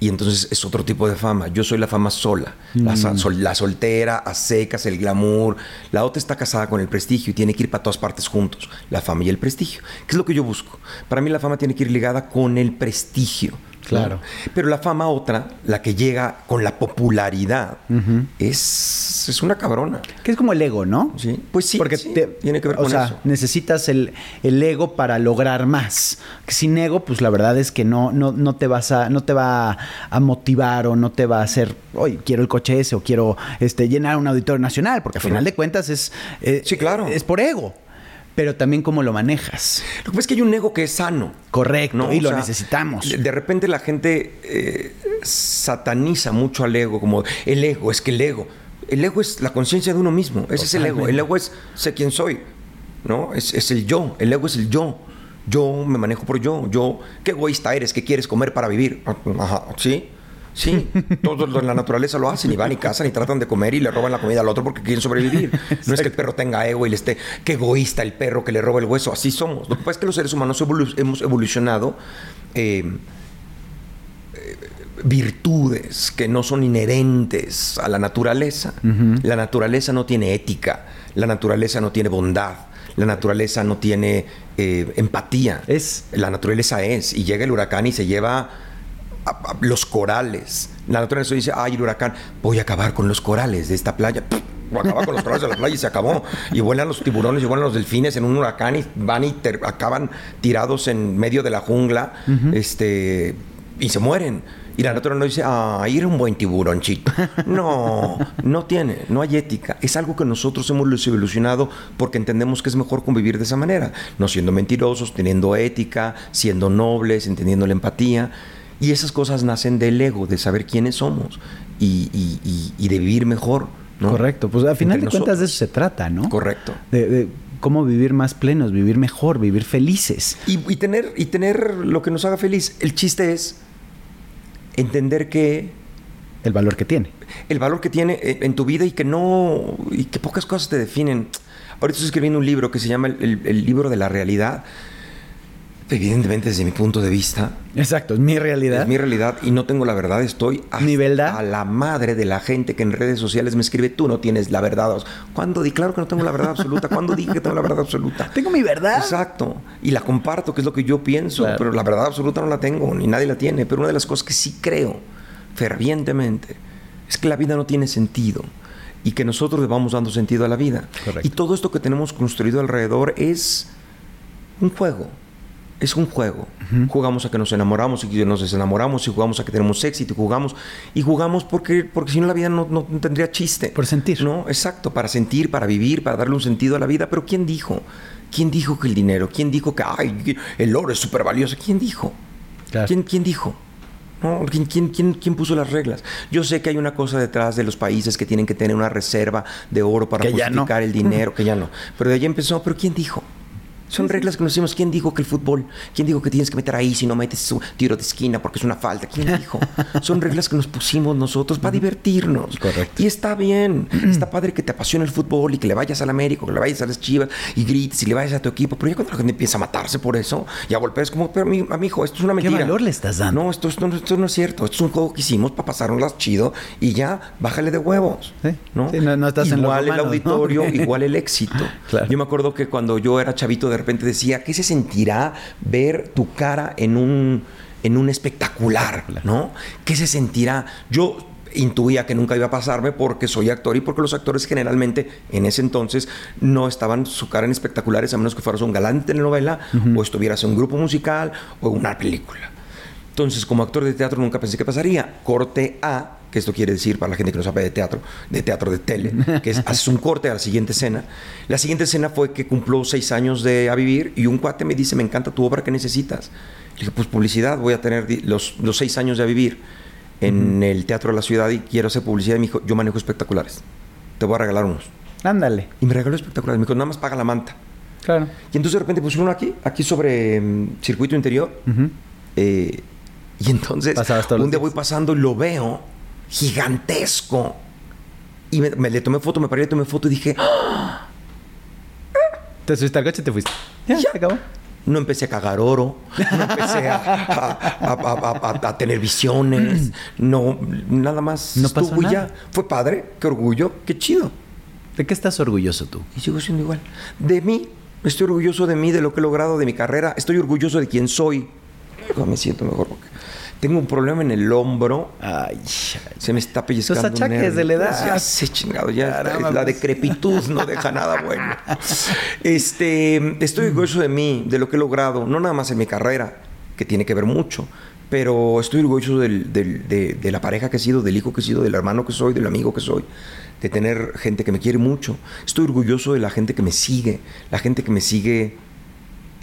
[SPEAKER 1] Y entonces es otro tipo de fama. Yo soy la fama sola, la, sol- la soltera, a secas, el glamour. La otra está casada con el prestigio y tiene que ir para todas partes juntos, la fama y el prestigio. ¿Qué es lo que yo busco? Para mí la fama tiene que ir ligada con el prestigio. ¿No?
[SPEAKER 2] Claro.
[SPEAKER 1] Pero la fama otra, la que llega con la popularidad, es, es una cabrona.
[SPEAKER 2] Que es como el ego, ¿no?
[SPEAKER 1] Sí, pues sí,
[SPEAKER 2] Porque
[SPEAKER 1] sí,
[SPEAKER 2] te-
[SPEAKER 1] tiene que ver
[SPEAKER 2] o
[SPEAKER 1] con
[SPEAKER 2] sea,
[SPEAKER 1] eso.
[SPEAKER 2] necesitas el, el ego para lograr más, Sin ego, pues la verdad es que no, no, no te vas a, no te va a motivar o no te va a hacer, oye, quiero el coche ese o quiero este, llenar un auditorio nacional, porque al final de cuentas es, eh,
[SPEAKER 1] Sí, claro.
[SPEAKER 2] es por ego. Pero también cómo lo manejas.
[SPEAKER 1] Lo que pasa es que hay un ego que es sano.
[SPEAKER 2] Correcto,
[SPEAKER 1] ¿no?
[SPEAKER 2] y
[SPEAKER 1] O
[SPEAKER 2] lo
[SPEAKER 1] sea,
[SPEAKER 2] necesitamos.
[SPEAKER 1] De, de repente la gente eh, sataniza mucho al ego, como el ego, es que el ego. El ego es la conciencia de uno mismo. Ese es el ego. El ego es sé quién soy. ¿No? Es, es el yo. El ego es el yo. Yo me manejo por yo. Yo, qué egoísta eres, qué quieres comer para vivir. Ajá, sí. Sí, todos los de la naturaleza lo hacen y van y cazan y tratan de comer y le roban la comida al otro porque quieren sobrevivir. No es que el perro tenga ego y le esté, qué egoísta el perro que le roba el hueso, así somos. Lo que pasa es que los seres humanos evolu- hemos evolucionado eh, eh, virtudes que no son inherentes a la naturaleza. La naturaleza no tiene ética, la naturaleza no tiene bondad, la naturaleza no tiene eh, empatía.
[SPEAKER 2] Es-
[SPEAKER 1] La naturaleza es, y llega el huracán y se lleva los corales. La naturaleza dice, ay, el huracán, voy a acabar con los corales de esta playa. Acabar con los corales de la playa y se acabó. Y vuelan los tiburones y vuelan los delfines en un huracán y van y ter- acaban tirados en medio de la jungla este, y se mueren. Y la naturaleza no dice, ay, era un buen tiburoncito. No, no tiene, no hay ética. Es algo que nosotros hemos evolucionado porque entendemos que es mejor convivir de esa manera. No siendo mentirosos, teniendo ética, siendo nobles, entendiendo la empatía. Y esas cosas nacen del ego, de saber quiénes somos y, y- y- y de vivir mejor. ¿no?
[SPEAKER 2] Correcto. Pues al final
[SPEAKER 1] Entre
[SPEAKER 2] de cuentas de eso se trata, ¿no?
[SPEAKER 1] Correcto.
[SPEAKER 2] De, de cómo vivir más plenos, vivir mejor, vivir felices.
[SPEAKER 1] Y, tener, y tener lo que nos haga feliz. El chiste es entender que
[SPEAKER 2] El valor que tiene.
[SPEAKER 1] el valor que tiene en, en tu vida y que no. y que pocas cosas te definen. Ahorita estoy escribiendo un libro que se llama el, el- el libro de la realidad. Evidentemente, desde mi punto de vista,
[SPEAKER 2] Exacto, es mi realidad.
[SPEAKER 1] es mi realidad y no tengo la verdad. Estoy hasta
[SPEAKER 2] ¿Mi verdad?
[SPEAKER 1] a la madre de la gente que en redes sociales me escribe: Tú no tienes la verdad. ¿Cuándo di? Claro que no tengo la verdad absoluta. ¿Cuándo dije que tengo la verdad absoluta?
[SPEAKER 2] Tengo mi verdad.
[SPEAKER 1] Exacto. Y la comparto, que es lo que yo pienso.
[SPEAKER 2] Claro.
[SPEAKER 1] Pero la verdad absoluta no la tengo, ni nadie la tiene. Pero una de las cosas que sí creo fervientemente es que la vida no tiene sentido y que nosotros le vamos dando sentido a la vida.
[SPEAKER 2] Correcto.
[SPEAKER 1] Y todo esto que tenemos construido alrededor es un juego. Es un juego. Jugamos a que nos enamoramos y que nos desenamoramos y jugamos a que tenemos éxito y jugamos y jugamos porque, porque si no la vida no, no tendría chiste.
[SPEAKER 2] Por sentir.
[SPEAKER 1] No, exacto, para sentir, para vivir, para darle un sentido a la vida. Pero ¿quién dijo? ¿Quién dijo que el dinero? ¿Quién dijo que ay, el oro es súper valioso? ¿Quién dijo?
[SPEAKER 2] Claro.
[SPEAKER 1] ¿Quién, quién dijo? No, ¿quién, quién, quién, quién puso las reglas? Yo sé que hay una cosa detrás de los países que tienen que tener una reserva de oro para
[SPEAKER 2] no.
[SPEAKER 1] justificar el dinero, que ya no. Pero de ahí empezó, pero ¿quién dijo? Son reglas que nos decimos. ¿Quién dijo que el fútbol? ¿Quién dijo que tienes que meter ahí si no metes su tiro de esquina porque es una falta? ¿Quién dijo? Son reglas que nos pusimos nosotros para divertirnos.
[SPEAKER 2] Correcto.
[SPEAKER 1] Y está bien. Está padre que te apasione el fútbol y que le vayas al América, que le vayas a las chivas y grites y le vayas a tu equipo. Pero ya cuando la gente empieza a matarse por eso y a golpear, es como, pero mi, amigo, esto es una
[SPEAKER 2] ¿Qué
[SPEAKER 1] mentira.
[SPEAKER 2] valor le estás dando?
[SPEAKER 1] No, esto, esto, no- esto no es cierto. Esto es un juego que hicimos para pasárnoslas chido y ya, bájale de huevos.
[SPEAKER 2] Sí.
[SPEAKER 1] ¿no?
[SPEAKER 2] Sí, no- no estás en
[SPEAKER 1] igual el
[SPEAKER 2] romanos, ¿no?
[SPEAKER 1] auditorio, igual el éxito.
[SPEAKER 2] Claro.
[SPEAKER 1] Yo me acuerdo que cuando yo era chavito, de repente decía, ¿qué se sentirá ver tu cara en un, en un espectacular? ¿No? ¿Qué se sentirá? Yo intuía que nunca iba a pasarme porque soy actor y porque los actores generalmente en ese entonces no estaban su cara en espectaculares a menos que fueras un galán de telenovela o estuvieras en un grupo musical o en una película. Entonces, como actor de teatro nunca pensé que pasaría. Corte A, que esto quiere decir para la gente que no sabe de teatro, de teatro de tele, que es haces un corte a la siguiente escena. La siguiente escena fue que cumplió seis años de a vivir y un cuate me dice, me encanta tu obra, ¿qué necesitas? Le dije, pues publicidad, voy a tener los, los seis años de a vivir en el Teatro de la Ciudad y quiero hacer publicidad. Y me dijo, yo manejo espectaculares, te voy a regalar unos.
[SPEAKER 2] Ándale.
[SPEAKER 1] Y me regaló espectaculares, me dijo, nada más paga la manta.
[SPEAKER 2] Claro.
[SPEAKER 1] Y entonces de repente pusieron uno aquí, aquí sobre mm, circuito interior. Eh, y entonces un día
[SPEAKER 2] días.
[SPEAKER 1] voy pasando y lo veo gigantesco. Y me, me le tomé foto, me paré, le tomé foto y dije, "Ah".
[SPEAKER 2] Te subiste al coche y te fuiste. Ya,
[SPEAKER 1] Ya.
[SPEAKER 2] se acabó.
[SPEAKER 1] no empecé a cagar oro, no empecé a, a- tener visiones, no, nada más
[SPEAKER 2] No pasó nada.
[SPEAKER 1] ya. Fue padre, qué orgullo, qué chido.
[SPEAKER 2] ¿De qué estás orgulloso tú?
[SPEAKER 1] Y sigo siendo igual. De mí, estoy orgulloso de mí, de lo que he logrado, de mi carrera. Estoy orgulloso de quién soy. No, me siento mejor porque Tengo un problema en el hombro.
[SPEAKER 2] Ay,
[SPEAKER 1] Se me está pellizcando.
[SPEAKER 2] Los achaques
[SPEAKER 1] nervio.
[SPEAKER 2] de la edad.
[SPEAKER 1] Ya sé, chingado. Ya
[SPEAKER 2] Caramba,
[SPEAKER 1] la
[SPEAKER 2] pues.
[SPEAKER 1] decrepitud no deja nada bueno. Este, estoy orgulloso de mí, de lo que he logrado. No nada más en mi carrera, que tiene que ver mucho. Pero estoy orgulloso del- del- de, de la pareja que he sido, del hijo que he sido, del hermano que soy, del amigo que soy. De tener gente que me quiere mucho. Estoy orgulloso de la gente que me sigue. La gente que me sigue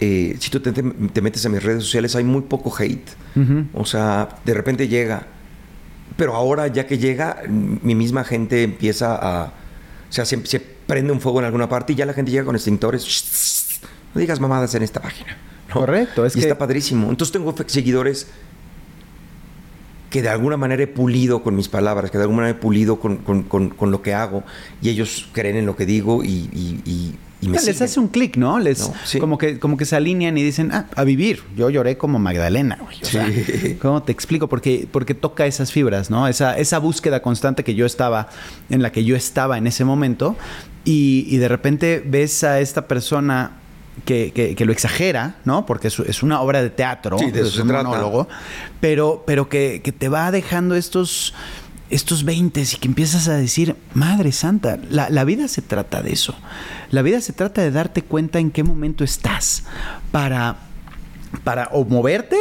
[SPEAKER 1] eh, si tú te, te metes en mis redes sociales, hay muy poco hate.
[SPEAKER 2] Ujú.
[SPEAKER 1] O sea, de repente llega. Pero ahora, ya que llega, mi misma gente empieza a. O sea, se, se prende un fuego en alguna parte y ya la gente llega con extintores. No digas mamadas en esta página. ¿no?
[SPEAKER 2] Correcto, es
[SPEAKER 1] y
[SPEAKER 2] que-
[SPEAKER 1] está padrísimo. Entonces tengo seguidores que de alguna manera he pulido con mis palabras, que de alguna manera he pulido con, con- con- con lo que hago y ellos creen en lo que digo y, y- y- y me
[SPEAKER 2] les
[SPEAKER 1] siguen.
[SPEAKER 2] hace un clic, ¿no? Les
[SPEAKER 1] No, sí.
[SPEAKER 2] como que como que se alinean y dicen, "Ah, a vivir. Yo lloré como Magdalena, güey." O sea. ¿cómo te explico? Porque porque toca esas fibras, ¿no? Esa esa búsqueda constante que yo estaba en la que yo estaba en ese momento y, y de repente ves a esta persona que, que- que lo exagera, ¿no? Porque es, es una obra de teatro,
[SPEAKER 1] Sí, de eso
[SPEAKER 2] es
[SPEAKER 1] se
[SPEAKER 2] un
[SPEAKER 1] trata.
[SPEAKER 2] monólogo, pero, pero que, que te va dejando estos, estos 20 y que empiezas a decir, Madre Santa, la, la vida se trata de eso. La vida se trata de darte cuenta en qué momento estás para, para o moverte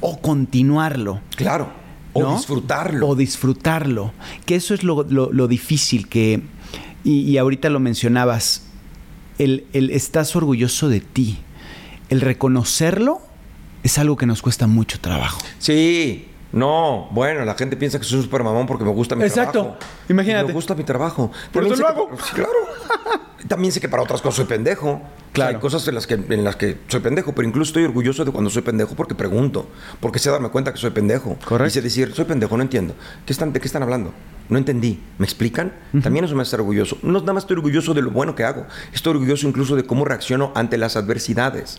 [SPEAKER 2] o continuarlo.
[SPEAKER 1] Claro. O
[SPEAKER 2] ¿no?
[SPEAKER 1] disfrutarlo.
[SPEAKER 2] O disfrutarlo. Que eso es lo, lo- lo difícil que... Y, y ahorita lo mencionabas. El, el estás orgulloso de ti. El reconocerlo es algo que nos cuesta mucho trabajo.
[SPEAKER 1] Sí, no, bueno, la gente piensa que soy un super mamón porque me gusta mi
[SPEAKER 2] Exacto.
[SPEAKER 1] trabajo.
[SPEAKER 2] Imagínate.
[SPEAKER 1] Me gusta mi trabajo.
[SPEAKER 2] Eso
[SPEAKER 1] sé
[SPEAKER 2] lo
[SPEAKER 1] que- sí, claro. También sé que para otras cosas soy pendejo. O sea,
[SPEAKER 2] Claro.
[SPEAKER 1] hay cosas en las, que, en las que soy pendejo, pero incluso estoy orgulloso de cuando soy pendejo porque pregunto. Porque sé darme cuenta que soy pendejo.
[SPEAKER 2] Correcto.
[SPEAKER 1] Y sé decir, soy pendejo, no entiendo. ¿Qué están, ¿De qué están hablando? No entendí. ¿Me explican? También eso me hace orgulloso. No nada más estoy orgulloso de lo bueno que hago. Estoy orgulloso incluso de cómo reacciono ante las adversidades.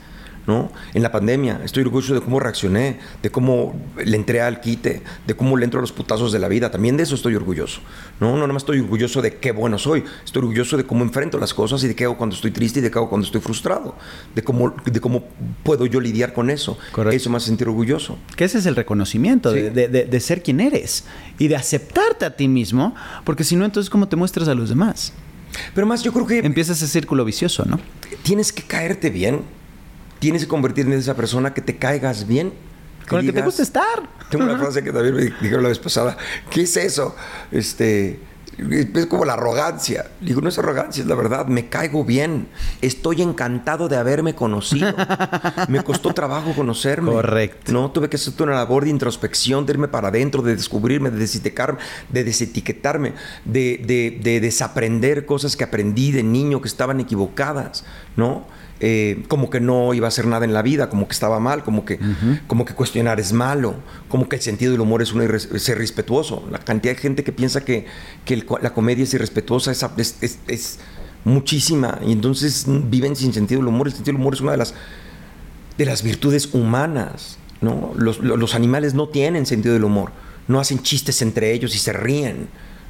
[SPEAKER 1] ¿No? En la pandemia estoy orgulloso de cómo reaccioné, de cómo le entré al quite, de cómo le entro a los putazos de la vida. También de eso estoy orgulloso. No, no nada más estoy orgulloso de qué bueno soy. Estoy orgulloso de cómo enfrento las cosas y de qué hago cuando estoy triste y de qué hago cuando estoy frustrado. De cómo, de cómo puedo yo lidiar con eso.
[SPEAKER 2] Correcto.
[SPEAKER 1] Eso me hace sentir orgulloso.
[SPEAKER 2] Que ese es el reconocimiento
[SPEAKER 1] Sí.
[SPEAKER 2] de, de- de- de ser quien eres y de aceptarte a ti mismo, porque si no, entonces, ¿cómo te muestras a los demás?
[SPEAKER 1] Pero más, yo creo que
[SPEAKER 2] Empieza ese círculo vicioso, ¿no?
[SPEAKER 1] tienes que caerte bien. Tienes que convertirte en esa persona que te caigas bien.
[SPEAKER 2] Con el que te gusta estar.
[SPEAKER 1] Tengo una frase que también me dijeron la vez pasada. ¿Qué es eso? Este. Es como la arrogancia. Digo, no es arrogancia, es la verdad. Me caigo bien. Estoy encantado de haberme conocido. Me costó trabajo conocerme.
[SPEAKER 2] Correcto.
[SPEAKER 1] No, tuve que hacer una labor de introspección, de irme para adentro, de descubrirme, de desetiquetarme, de desetiquetarme, de, de- de desaprender cosas que aprendí de niño que estaban equivocadas, ¿no? Eh, como que no iba a hacer nada en la vida, como que estaba mal, como que, como que cuestionar es malo, como que el sentido del humor es ser respetuoso. La cantidad de gente que piensa que, que el la comedia es irrespetuosa es, es- muchísima y entonces viven sin sentido del humor. El sentido del humor es una de las de las virtudes humanas. ¿no? Los, lo- los animales no tienen sentido del humor, no hacen chistes entre ellos y se ríen.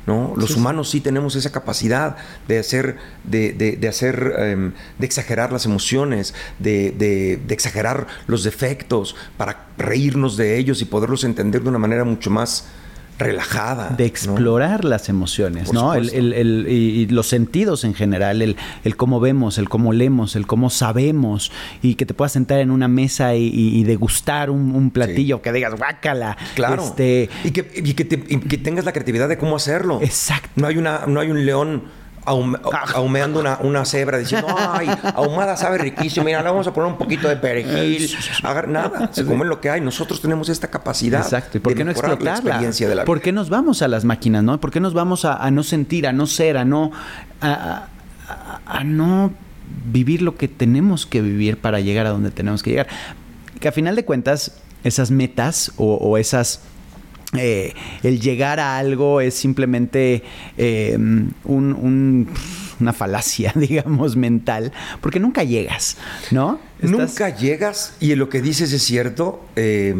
[SPEAKER 1] ¿No? Los humanos sí tenemos esa capacidad de hacer, de, de- de hacer, em, de exagerar las emociones, de, de- de exagerar los defectos para reírnos de ellos y poderlos entender de una manera mucho más relajada.
[SPEAKER 2] de
[SPEAKER 1] ¿no?
[SPEAKER 2] explorar las emociones, ¿no? El, el- el- y, los sentidos en general, el, el cómo vemos, el cómo leemos, el cómo sabemos, y que te puedas sentar en una mesa y, degustar un, un platillo que digas, guácala.
[SPEAKER 1] Claro.
[SPEAKER 2] Este,
[SPEAKER 1] y que, y que te- y que tengas la creatividad de cómo hacerlo.
[SPEAKER 2] Exacto.
[SPEAKER 1] No hay, una, no hay un león ahume- ahumeando una, una cebra diciendo, ay, ahumada sabe riquísimo, mira, le vamos a poner un poquito de perejil. Agar- nada, se comen lo que hay. Nosotros tenemos esta capacidad
[SPEAKER 2] Exacto. ¿Y por
[SPEAKER 1] de
[SPEAKER 2] qué no
[SPEAKER 1] mejorar la
[SPEAKER 2] explotarla?
[SPEAKER 1] experiencia de la vida.
[SPEAKER 2] ¿Por qué nos vamos a las máquinas, no? ¿Por qué nos vamos a, a no sentir, a no ser, a no, a, a- a no vivir lo que tenemos que vivir para llegar a donde tenemos que llegar? Que a final de cuentas, esas metas o, o esas eh, el llegar a algo es simplemente eh, un- un- una falacia, digamos, mental, porque nunca llegas, ¿no?
[SPEAKER 1] Nunca llegas y lo que dices es cierto, eh,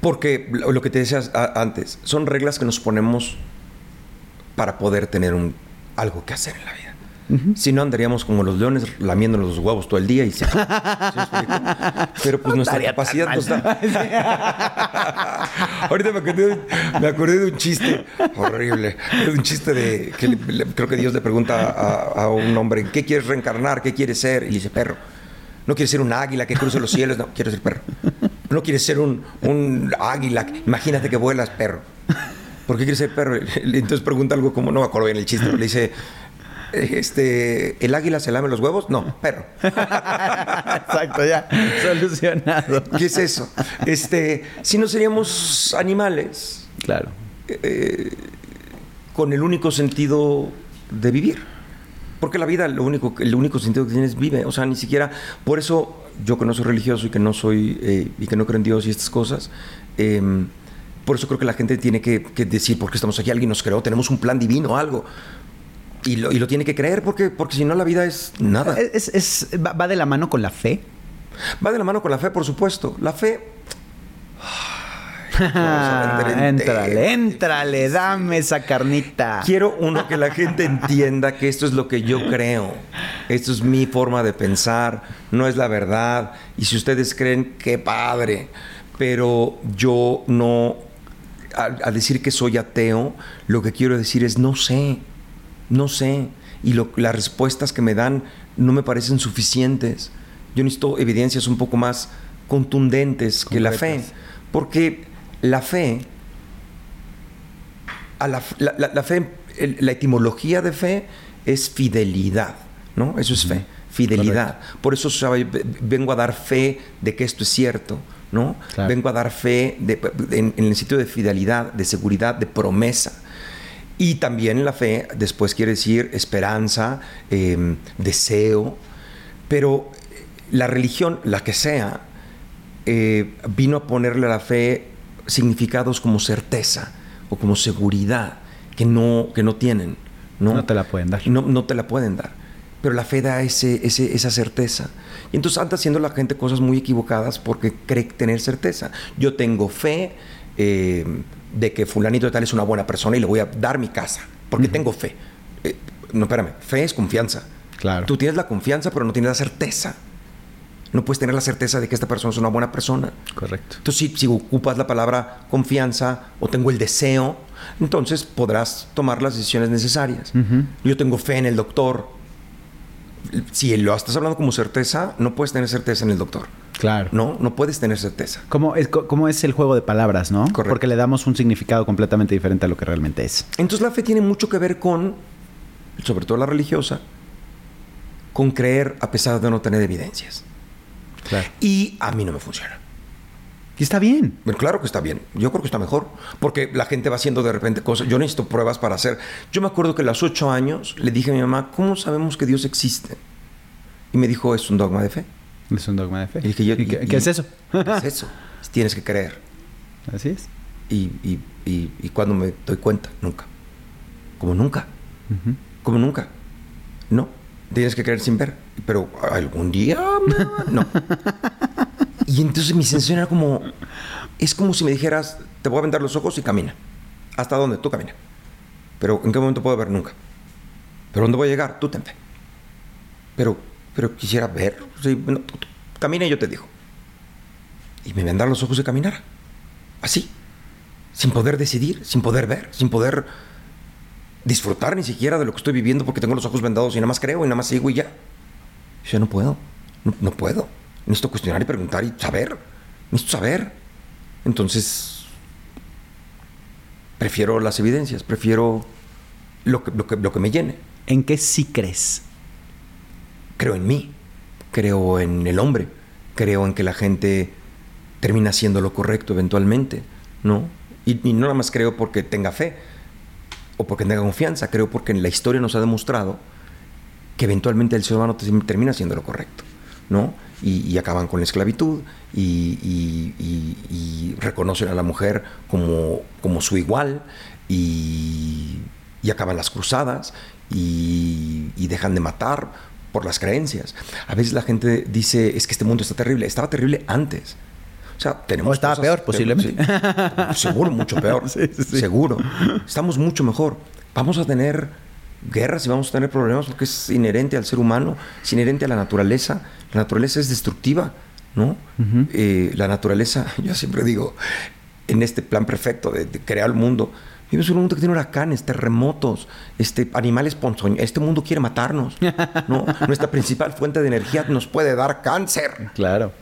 [SPEAKER 1] porque lo que te decías antes, son reglas que nos ponemos para poder tener un, algo que hacer en la vida. Si no, andaríamos como los leones lamiéndonos los huevos todo el día y se... Pero pues nuestra
[SPEAKER 2] estaría tan
[SPEAKER 1] capacidad da... Ahorita me acordé, de un, me acordé de un chiste horrible. De un chiste de... que le- le- creo que Dios le pregunta a, a un hombre, ¿qué quieres reencarnar? ¿Qué quieres ser? Y le dice, perro. No quieres ser un águila que cruce los cielos, no, quieres ser perro. No quieres ser un, un águila, imagínate que vuelas, perro. ¿Por qué quieres ser perro? Entonces pregunta algo como, no me acuerdo bien el chiste, pero le dice, este, ¿el águila se lame los huevos? No, perro.
[SPEAKER 2] Exacto, ya. Solucionado.
[SPEAKER 1] ¿Qué es eso? Este, si no seríamos animales
[SPEAKER 2] Claro.
[SPEAKER 1] con el único sentido de vivir. Porque la vida, lo único, el único sentido que tiene es vive. O sea, ni siquiera. Por eso, yo que no soy religioso y que no soy. eh, y que no creo en Dios y estas cosas. eh, por eso creo que la gente tiene que, que decir, porque estamos aquí, alguien nos creó, tenemos un plan divino, algo. Y lo, y lo tiene que creer, porque, porque si no, la vida es nada.
[SPEAKER 2] Es, es- va, de la mano con la fe.
[SPEAKER 1] Va de la mano con la fe, por supuesto. La fe.
[SPEAKER 2] Éntrale, éntrale, dame esa carnita.
[SPEAKER 1] Quiero uno que la gente entienda que esto es lo que yo creo. Esto es mi forma de pensar, no es la verdad. Y si ustedes creen, qué padre. Pero yo no, al decir que soy ateo, lo que quiero decir es no sé, no sé. Y lo- las respuestas que me dan no me parecen suficientes. Yo necesito evidencias un poco más contundentes que la fe. Porque la fe a la, la- la- la fe, el- la etimología de fe es fidelidad, ¿no? Eso es fe, fidelidad. Por eso vengo a dar fe de que esto es cierto, ¿no?
[SPEAKER 2] Claro.
[SPEAKER 1] Vengo a dar fe de- en, en el sitio de fidelidad, de seguridad, de promesa. Y también la fe, después quiere decir esperanza, eh, deseo, pero la religión, la que sea, eh, vino a ponerle a la fe significados como certeza o como seguridad que no, que no tienen. ¿no?
[SPEAKER 2] No te la pueden dar.
[SPEAKER 1] No, no te la pueden dar. Pero la fe da ese, ese- esa certeza. Y entonces anda haciendo la gente cosas muy equivocadas porque cree tener certeza. Yo tengo fe eh, de que fulanito de tal es una buena persona y le voy a dar mi casa. Porque tengo fe. Eh, no, espérame. Fe es confianza.
[SPEAKER 2] Claro.
[SPEAKER 1] Tú tienes la confianza, pero no tienes la certeza. No puedes tener la certeza de que esta persona es una buena persona.
[SPEAKER 2] Correcto.
[SPEAKER 1] Entonces, si, si ocupas la palabra confianza o tengo el deseo, entonces podrás tomar las decisiones necesarias. Yo tengo fe en el doctor. Si lo estás hablando como certeza, no puedes tener certeza en el doctor.
[SPEAKER 2] Claro.
[SPEAKER 1] No, no puedes tener certeza.
[SPEAKER 2] ¿Cómo es, cómo es el juego de palabras, no?
[SPEAKER 1] Correcto.
[SPEAKER 2] Porque le damos un significado completamente diferente a lo que realmente es.
[SPEAKER 1] Entonces la fe tiene mucho que ver con, sobre todo la religiosa, con creer a pesar de no tener evidencias.
[SPEAKER 2] Claro.
[SPEAKER 1] Y a mí no me funciona.
[SPEAKER 2] Y está bien.
[SPEAKER 1] Claro que está bien. Yo creo que está mejor. Porque la gente va haciendo de repente cosas. Yo necesito pruebas para hacer. Yo me acuerdo que a los ocho años le dije a mi mamá, ¿cómo sabemos que Dios existe? Y me dijo, es un dogma de fe.
[SPEAKER 2] Es un dogma de fe.
[SPEAKER 1] Y dije, yo-
[SPEAKER 2] ¿Y qué,
[SPEAKER 1] y-
[SPEAKER 2] qué es eso?
[SPEAKER 1] Es eso. Tienes que creer.
[SPEAKER 2] Así es.
[SPEAKER 1] Y, y, cuando me doy cuenta, nunca. Como nunca. Como nunca. No. Tienes que creer sin ver. Pero algún día. No. Y entonces mi sensación era como. Es como si me dijeras, te voy a vendar los ojos y camina. ¿Hasta dónde? Tú camina. Pero ¿en qué momento puedo ver? Nunca. ¿Pero dónde voy a llegar? Tú fe. Pero, pero quisiera ver. Sí, camina y yo te digo. Y me vendar los ojos y caminara. Así sin poder decidir, sin poder ver, sin poder disfrutar ni siquiera de lo que estoy viviendo porque tengo los ojos vendados y nada más creo y nada más sigo y ya. Yo no puedo, no, no puedo. Necesito cuestionar y preguntar y saber. Necesito saber. Entonces, prefiero las evidencias, prefiero lo que, lo que, lo que me llene.
[SPEAKER 2] ¿En qué sí crees?
[SPEAKER 1] Creo en mí, creo en el hombre, creo en que la gente termina haciendo lo correcto eventualmente, ¿no? Y, no nada más creo porque tenga fe o porque tenga confianza, creo porque la historia nos ha demostrado que eventualmente el ser humano te- termina haciendo lo correcto, ¿no? Y, acaban con la esclavitud y, y- reconocen a la mujer como, como su igual y, acaban las cruzadas y dejan de matar por las creencias. A veces la gente dice, es que este mundo está terrible. Estaba terrible antes. O sea, tenemos
[SPEAKER 2] O estaba
[SPEAKER 1] cosas-
[SPEAKER 2] peor, posiblemente.
[SPEAKER 1] Sí. seguro, mucho peor.
[SPEAKER 2] Sí, sí, sí.
[SPEAKER 1] Seguro. Estamos mucho mejor. Vamos a tener guerras y vamos a tener problemas porque es inherente al ser humano, es inherente a la naturaleza. La naturaleza es destructiva, ¿no? Eh, la naturaleza, yo siempre digo, en este plan perfecto de, de crear el mundo, vivimos en un mundo que tiene huracanes, terremotos, este, animales ponzoñosos. Este mundo quiere matarnos, ¿no? Nuestra principal fuente de energía nos puede dar cáncer.
[SPEAKER 2] Claro.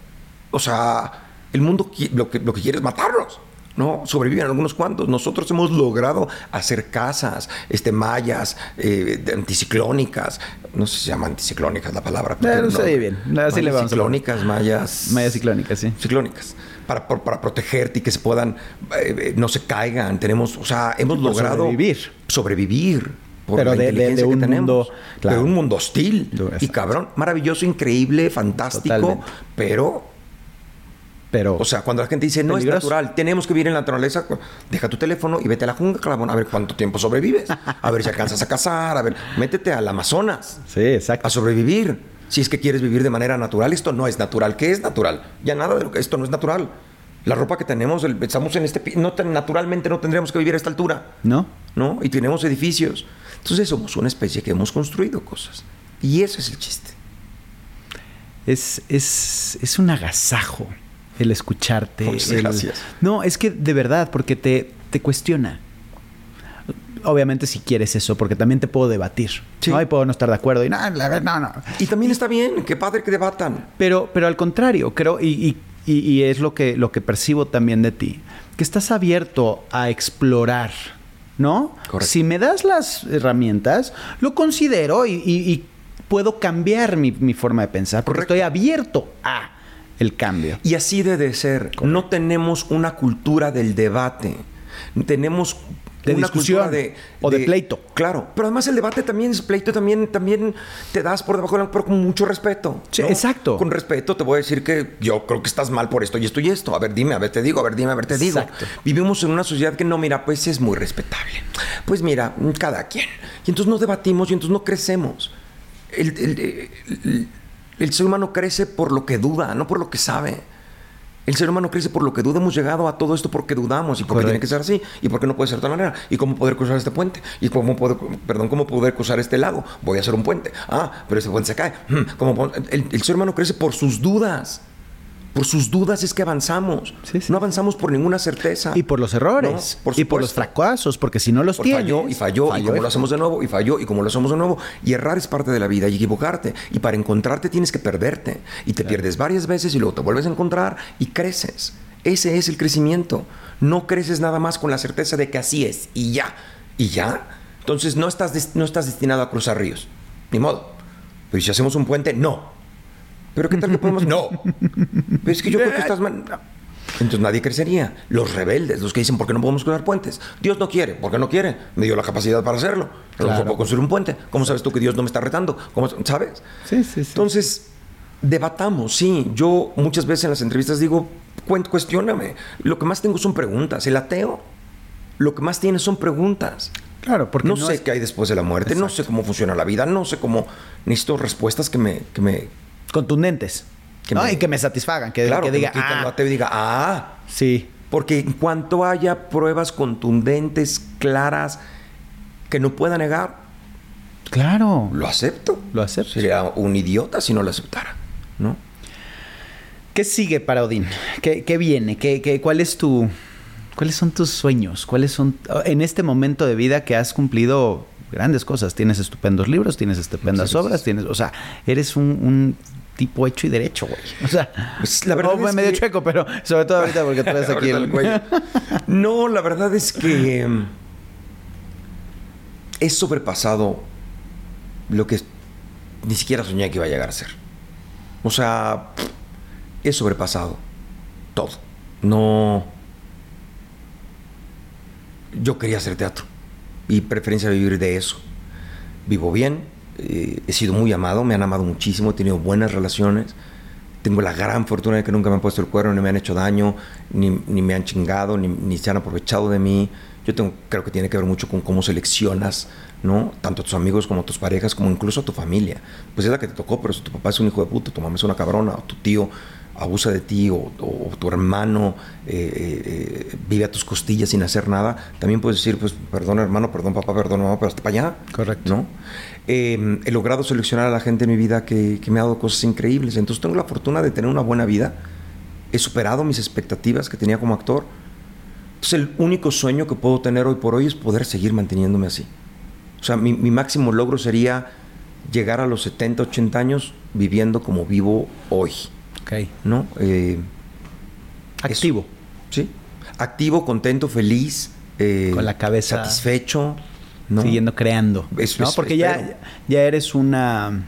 [SPEAKER 1] O sea, el mundo lo que, lo que quiere es matarnos. ¿no? Sobreviven algunos cuantos. Nosotros hemos logrado hacer casas, este, mallas, eh, anticiclónicas. No sé si se llama anticiclónicas la palabra.
[SPEAKER 2] Eh, no sé bien. Así le vamos a
[SPEAKER 1] Anticiclónicas, mallas.
[SPEAKER 2] Malla ciclónica, sí.
[SPEAKER 1] Ciclónicas. Para, protegerte y que se puedan, eh, eh, no se caigan. Tenemos, o sea, hemos
[SPEAKER 2] por
[SPEAKER 1] logrado
[SPEAKER 2] sobrevivir.
[SPEAKER 1] sobrevivir. Por
[SPEAKER 2] Pero
[SPEAKER 1] la
[SPEAKER 2] de- de-
[SPEAKER 1] inteligencia
[SPEAKER 2] de
[SPEAKER 1] que
[SPEAKER 2] un
[SPEAKER 1] tenemos.
[SPEAKER 2] mundo, claro.
[SPEAKER 1] De un mundo hostil. Y cabrón, maravilloso, increíble, fantástico.
[SPEAKER 2] Totalmente.
[SPEAKER 1] Pero
[SPEAKER 2] Pero.
[SPEAKER 1] o sea, cuando la gente dice, no
[SPEAKER 2] Peligroso.
[SPEAKER 1] es natural, tenemos que vivir en la naturaleza, deja tu teléfono y vete a la jungla, cabrón, a ver cuánto tiempo sobrevives. A ver si alcanzas a cazar, a ver, métete al Amazonas
[SPEAKER 2] sí, exacto.
[SPEAKER 1] a sobrevivir. Si es que quieres vivir de manera natural, esto no es natural. ¿Qué es natural? Ya nada de lo que esto no es natural. La ropa que tenemos, el- estamos en este... No, naturalmente no tendríamos que vivir a esta altura.
[SPEAKER 2] ¿No?
[SPEAKER 1] ¿no? Y tenemos edificios. Entonces somos una especie que hemos construido cosas. Y ese es el chiste.
[SPEAKER 2] Es, es, es un agasajo el escucharte.
[SPEAKER 1] Muchas
[SPEAKER 2] el-
[SPEAKER 1] gracias.
[SPEAKER 2] No, es que de verdad, porque te, te cuestiona. Obviamente si quieres eso, porque también te puedo debatir.
[SPEAKER 1] Sí.
[SPEAKER 2] ¿no? Y puedo no estar de acuerdo. Y no.
[SPEAKER 1] Y también está bien, qué padre que debatan.
[SPEAKER 2] Pero, pero al contrario, creo, y, y- es lo que, lo que percibo también de ti, que estás abierto a explorar, ¿no?
[SPEAKER 1] Correcto.
[SPEAKER 2] Si me das las herramientas, lo considero y, y- y puedo cambiar mi, mi forma de pensar, porque
[SPEAKER 1] Correcto.
[SPEAKER 2] estoy abierto a el cambio.
[SPEAKER 1] Y así debe ser. No tenemos una cultura del debate. Tenemos
[SPEAKER 2] De
[SPEAKER 1] una
[SPEAKER 2] discusión
[SPEAKER 1] cultura
[SPEAKER 2] o de pleito.
[SPEAKER 1] Claro, pero además el debate también es pleito, también, también te das por debajo de la pero con mucho respeto.
[SPEAKER 2] Sí, exacto.
[SPEAKER 1] Con respeto te voy a decir que yo creo que estás mal por esto y esto y esto. A ver, dime, a ver, te digo, a ver, dime, a ver, te digo.
[SPEAKER 2] Exacto.
[SPEAKER 1] Vivimos en una sociedad que no, mira, pues es muy respetable. Pues mira, cada quien. Y entonces no debatimos y entonces no crecemos. El, el- el- el ser humano crece por lo que duda, no por lo que sabe. El ser humano crece por lo que duda. Hemos llegado a todo esto porque dudamos y porque
[SPEAKER 2] Correcto.
[SPEAKER 1] tiene que ser así y porque no puede ser de otra manera. ¿Y cómo poder cruzar este puente? ¿Y cómo poder, perdón, cómo poder cruzar este lago? Voy a hacer un puente. Ah, pero ese puente se cae. Hmm, ¿cómo el, el ser humano crece por sus dudas. Por sus dudas es que avanzamos.
[SPEAKER 2] Sí, sí.
[SPEAKER 1] No avanzamos por ninguna certeza.
[SPEAKER 2] Y por los errores.
[SPEAKER 1] No, por
[SPEAKER 2] y por los fracasos, porque si no los
[SPEAKER 1] Por
[SPEAKER 2] tienes...
[SPEAKER 1] falló y falló, y como lo hacemos de nuevo, y falló, y como lo hacemos de nuevo. Y errar es parte de la vida y equivocarte. Y para encontrarte tienes que perderte. Y te pierdes varias veces y luego te vuelves a encontrar y creces. Ese es el crecimiento. No creces nada más con la certeza de que así es y ya. Y ya. Entonces no estás, no estás destinado a cruzar ríos. Ni modo. Pero si hacemos un puente, no. Pero ¿qué tal que podemos? No. Pero es que yo creo que estás mal. Entonces nadie crecería. Los rebeldes, los que dicen, ¿por qué no podemos cruzar puentes? Dios no quiere. ¿Por qué no quiere? Me dio la capacidad para hacerlo. Pero
[SPEAKER 2] Claro.
[SPEAKER 1] puedo construir un puente. ¿Cómo sabes tú que Dios no me está retando? ¿Cómo, ¿Sabes?
[SPEAKER 2] Sí, sí, sí.
[SPEAKER 1] Entonces, debatamos, sí. Yo muchas veces en las entrevistas digo, "Cuen- cuestióname. Lo que más tengo son preguntas. El ateo, lo que más tiene son preguntas.
[SPEAKER 2] Claro, porque
[SPEAKER 1] no,
[SPEAKER 2] no
[SPEAKER 1] sé
[SPEAKER 2] es-
[SPEAKER 1] qué hay después de la muerte, no sé cómo funciona la vida, no sé cómo... Necesito respuestas que me... Que me
[SPEAKER 2] Contundentes.
[SPEAKER 1] Que
[SPEAKER 2] ¿no?
[SPEAKER 1] me-
[SPEAKER 2] Y que me satisfagan. Que,
[SPEAKER 1] claro,
[SPEAKER 2] que
[SPEAKER 1] que
[SPEAKER 2] diga,
[SPEAKER 1] me
[SPEAKER 2] ah,
[SPEAKER 1] lo ateo y diga, ah,
[SPEAKER 2] sí.
[SPEAKER 1] porque en cuanto haya pruebas contundentes, claras, que no pueda negar,
[SPEAKER 2] Claro.
[SPEAKER 1] lo acepto.
[SPEAKER 2] Lo acepto.
[SPEAKER 1] Sería un idiota si no lo aceptara, ¿no?
[SPEAKER 2] ¿Qué sigue para Odín? ¿Qué, qué viene? ¿Qué, qué- cuál es tu, ¿Cuáles son tus sueños? ¿Cuáles son en este momento de vida que has cumplido grandes cosas? Tienes estupendos libros, tienes estupendas obras, tienes, o sea, eres un, un tipo hecho y derecho, güey. O sea,
[SPEAKER 1] Pues, la verdad
[SPEAKER 2] oh,
[SPEAKER 1] es
[SPEAKER 2] medio
[SPEAKER 1] que-
[SPEAKER 2] chueco, pero sobre todo ahorita porque traes aquí el
[SPEAKER 1] el cuello. No, la verdad es que he sobrepasado lo que ni siquiera soñé que iba a llegar a ser. O sea, he sobrepasado todo. No. Yo quería hacer teatro y preferencia vivir de eso. Vivo bien, eh, he sido muy amado, me han amado muchísimo, he tenido buenas relaciones. Tengo la gran fortuna de que nunca me han puesto el cuerno, ni me han hecho daño, ni, ni me han chingado, ni, ni se han aprovechado de mí. Yo creo que tiene que ver mucho con cómo seleccionas, ¿no? Tanto a tus amigos como a tus parejas, como incluso a tu familia. Pues es la que te tocó, pero si tu papá es un hijo de puta, tu mamá es una cabrona, o tu tío, abusa de ti o, o tu hermano eh, eh, vive a tus costillas sin hacer nada, también puedes decir, pues, perdón hermano, perdón papá, perdón mamá, pero hasta para allá.
[SPEAKER 2] Correcto.
[SPEAKER 1] ¿no? Eh, he logrado seleccionar a la gente en mi vida que, que me ha dado cosas increíbles. Entonces tengo la fortuna de tener una buena vida. He superado mis expectativas que tenía como actor. Entonces el único sueño que puedo tener hoy por hoy es poder seguir manteniéndome así. O sea, mi, mi máximo logro sería llegar a los 70, 80 años viviendo como vivo hoy.
[SPEAKER 2] Ok.
[SPEAKER 1] ¿No? Eh,
[SPEAKER 2] Activo.
[SPEAKER 1] sí. Activo, contento, feliz. eh,
[SPEAKER 2] Con la cabeza-
[SPEAKER 1] Satisfecho. ¿no?
[SPEAKER 2] Siguiendo creando.
[SPEAKER 1] Eso
[SPEAKER 2] ¿no?
[SPEAKER 1] es-
[SPEAKER 2] Porque ya, ya eres una.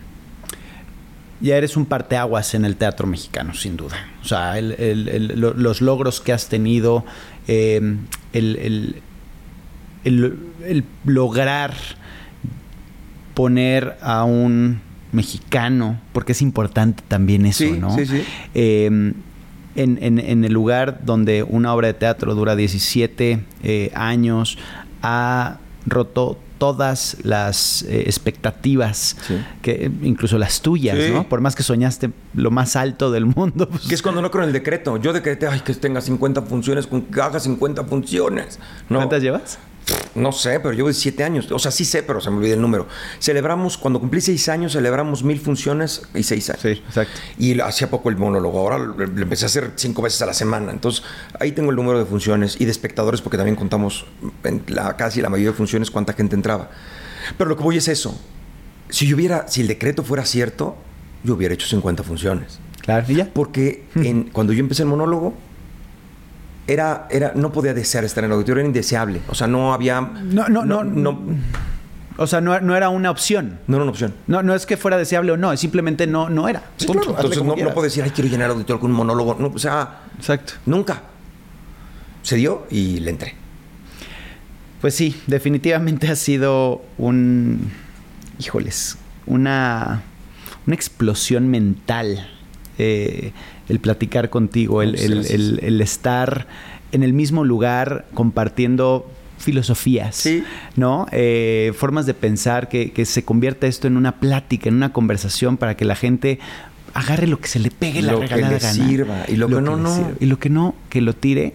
[SPEAKER 2] Ya eres un parteaguas en el teatro mexicano, sin duda. O sea, el- el- el- lo- los logros que has tenido, eh, el, el- el- el lograr poner a un mexicano, porque es importante también eso,
[SPEAKER 1] Sí,
[SPEAKER 2] ¿no?
[SPEAKER 1] sí, sí.
[SPEAKER 2] Eh, en, en- en el lugar donde una obra de teatro dura 17 eh, años, ha roto todas las eh, expectativas,
[SPEAKER 1] Sí.
[SPEAKER 2] que incluso las tuyas,
[SPEAKER 1] Sí.
[SPEAKER 2] ¿no? Por más que soñaste lo más alto del mundo. pues,
[SPEAKER 1] Que es cuando no creo en el decreto. Yo decreté, ay, que tenga 50 funciones, con que haga 50 funciones. No,
[SPEAKER 2] ¿Cuántas llevas?
[SPEAKER 1] No sé, pero llevo 7 años. O sea, sí sé, pero se me olvidó el número. Celebramos, cuando cumplí 6 años, celebramos mil funciones y 6 años.
[SPEAKER 2] Sí, exacto.
[SPEAKER 1] Y hacía poco el monólogo. Ahora le empecé a hacer 5 veces a la semana. Entonces, ahí tengo el número de funciones y de espectadores, porque también contamos en la, casi la mayoría de funciones cuánta gente entraba. Pero lo que voy es eso. Si yo hubiera, si el decreto fuera cierto, yo hubiera hecho 50 funciones.
[SPEAKER 2] Claro, y ya.
[SPEAKER 1] Porque en- cuando yo empecé el monólogo, era, era, no podía desear estar en el auditorio, era indeseable. O sea, no había.
[SPEAKER 2] No, no, no.
[SPEAKER 1] no,
[SPEAKER 2] O sea, no, no era una opción.
[SPEAKER 1] no era una opción.
[SPEAKER 2] No, no es que fuera deseable o no, es simplemente no, no era.
[SPEAKER 1] Sí, claro. Entonces no, no puedo decir, ay, quiero llenar el auditorio con un monólogo. No, o sea,
[SPEAKER 2] Exacto.
[SPEAKER 1] nunca. Se dio y le entré.
[SPEAKER 2] Pues sí, definitivamente ha sido un. Híjoles, una. Una explosión mental. eh, el platicar contigo, el, el- el- el estar en el mismo lugar compartiendo filosofías,
[SPEAKER 1] Sí.
[SPEAKER 2] ¿no? Eh, formas de pensar, que, que se convierta esto en una plática, en una conversación para que la gente agarre lo que se le pegue la
[SPEAKER 1] Lo que
[SPEAKER 2] regalada
[SPEAKER 1] le
[SPEAKER 2] gana.
[SPEAKER 1] sirva, y lo que no, no.
[SPEAKER 2] Y lo que no, que lo tire.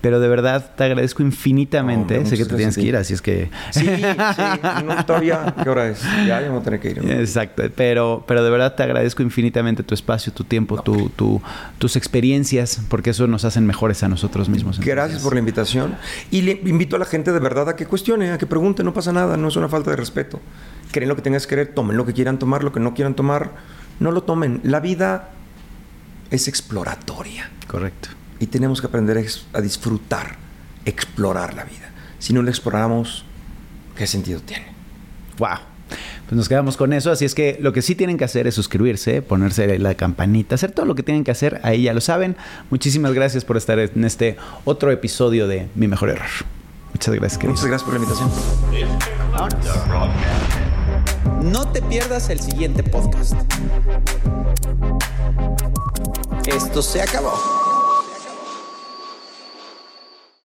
[SPEAKER 2] Pero de verdad te agradezco infinitamente. Sé que te tienes
[SPEAKER 1] gracias
[SPEAKER 2] que ir, así es que.
[SPEAKER 1] Sí, sí. No, todavía. ¿Qué hora es? Ya, ya me voy a tener que ir. ¿no?
[SPEAKER 2] Exacto, pero, pero de verdad te agradezco infinitamente tu espacio, tu tiempo, tu, tu- tus experiencias, porque eso nos hacen mejores a nosotros mismos.
[SPEAKER 1] Gracias
[SPEAKER 2] Entonces,
[SPEAKER 1] por la invitación. Y le invito a la gente de verdad a que cuestione, a que pregunte, no pasa nada, no es una falta de respeto. Creen lo que tengas que creer, tomen lo que quieran tomar, lo que no quieran tomar, no lo tomen. La vida es exploratoria
[SPEAKER 2] Correcto.
[SPEAKER 1] Y tenemos que aprender a disfrutar, explorar la vida. Si no la exploramos, ¿qué sentido tiene?
[SPEAKER 2] Wow. Pues nos quedamos con eso, así es que lo que sí tienen que hacer es suscribirse, ponerse la campanita, hacer todo lo que tienen que hacer, ahí ya lo saben. Muchísimas gracias por estar en este otro episodio de Mi Mejor Error. Muchas gracias, querido.
[SPEAKER 1] Muchas gracias por la invitación.
[SPEAKER 3] No te pierdas el siguiente podcast. Esto se acabó.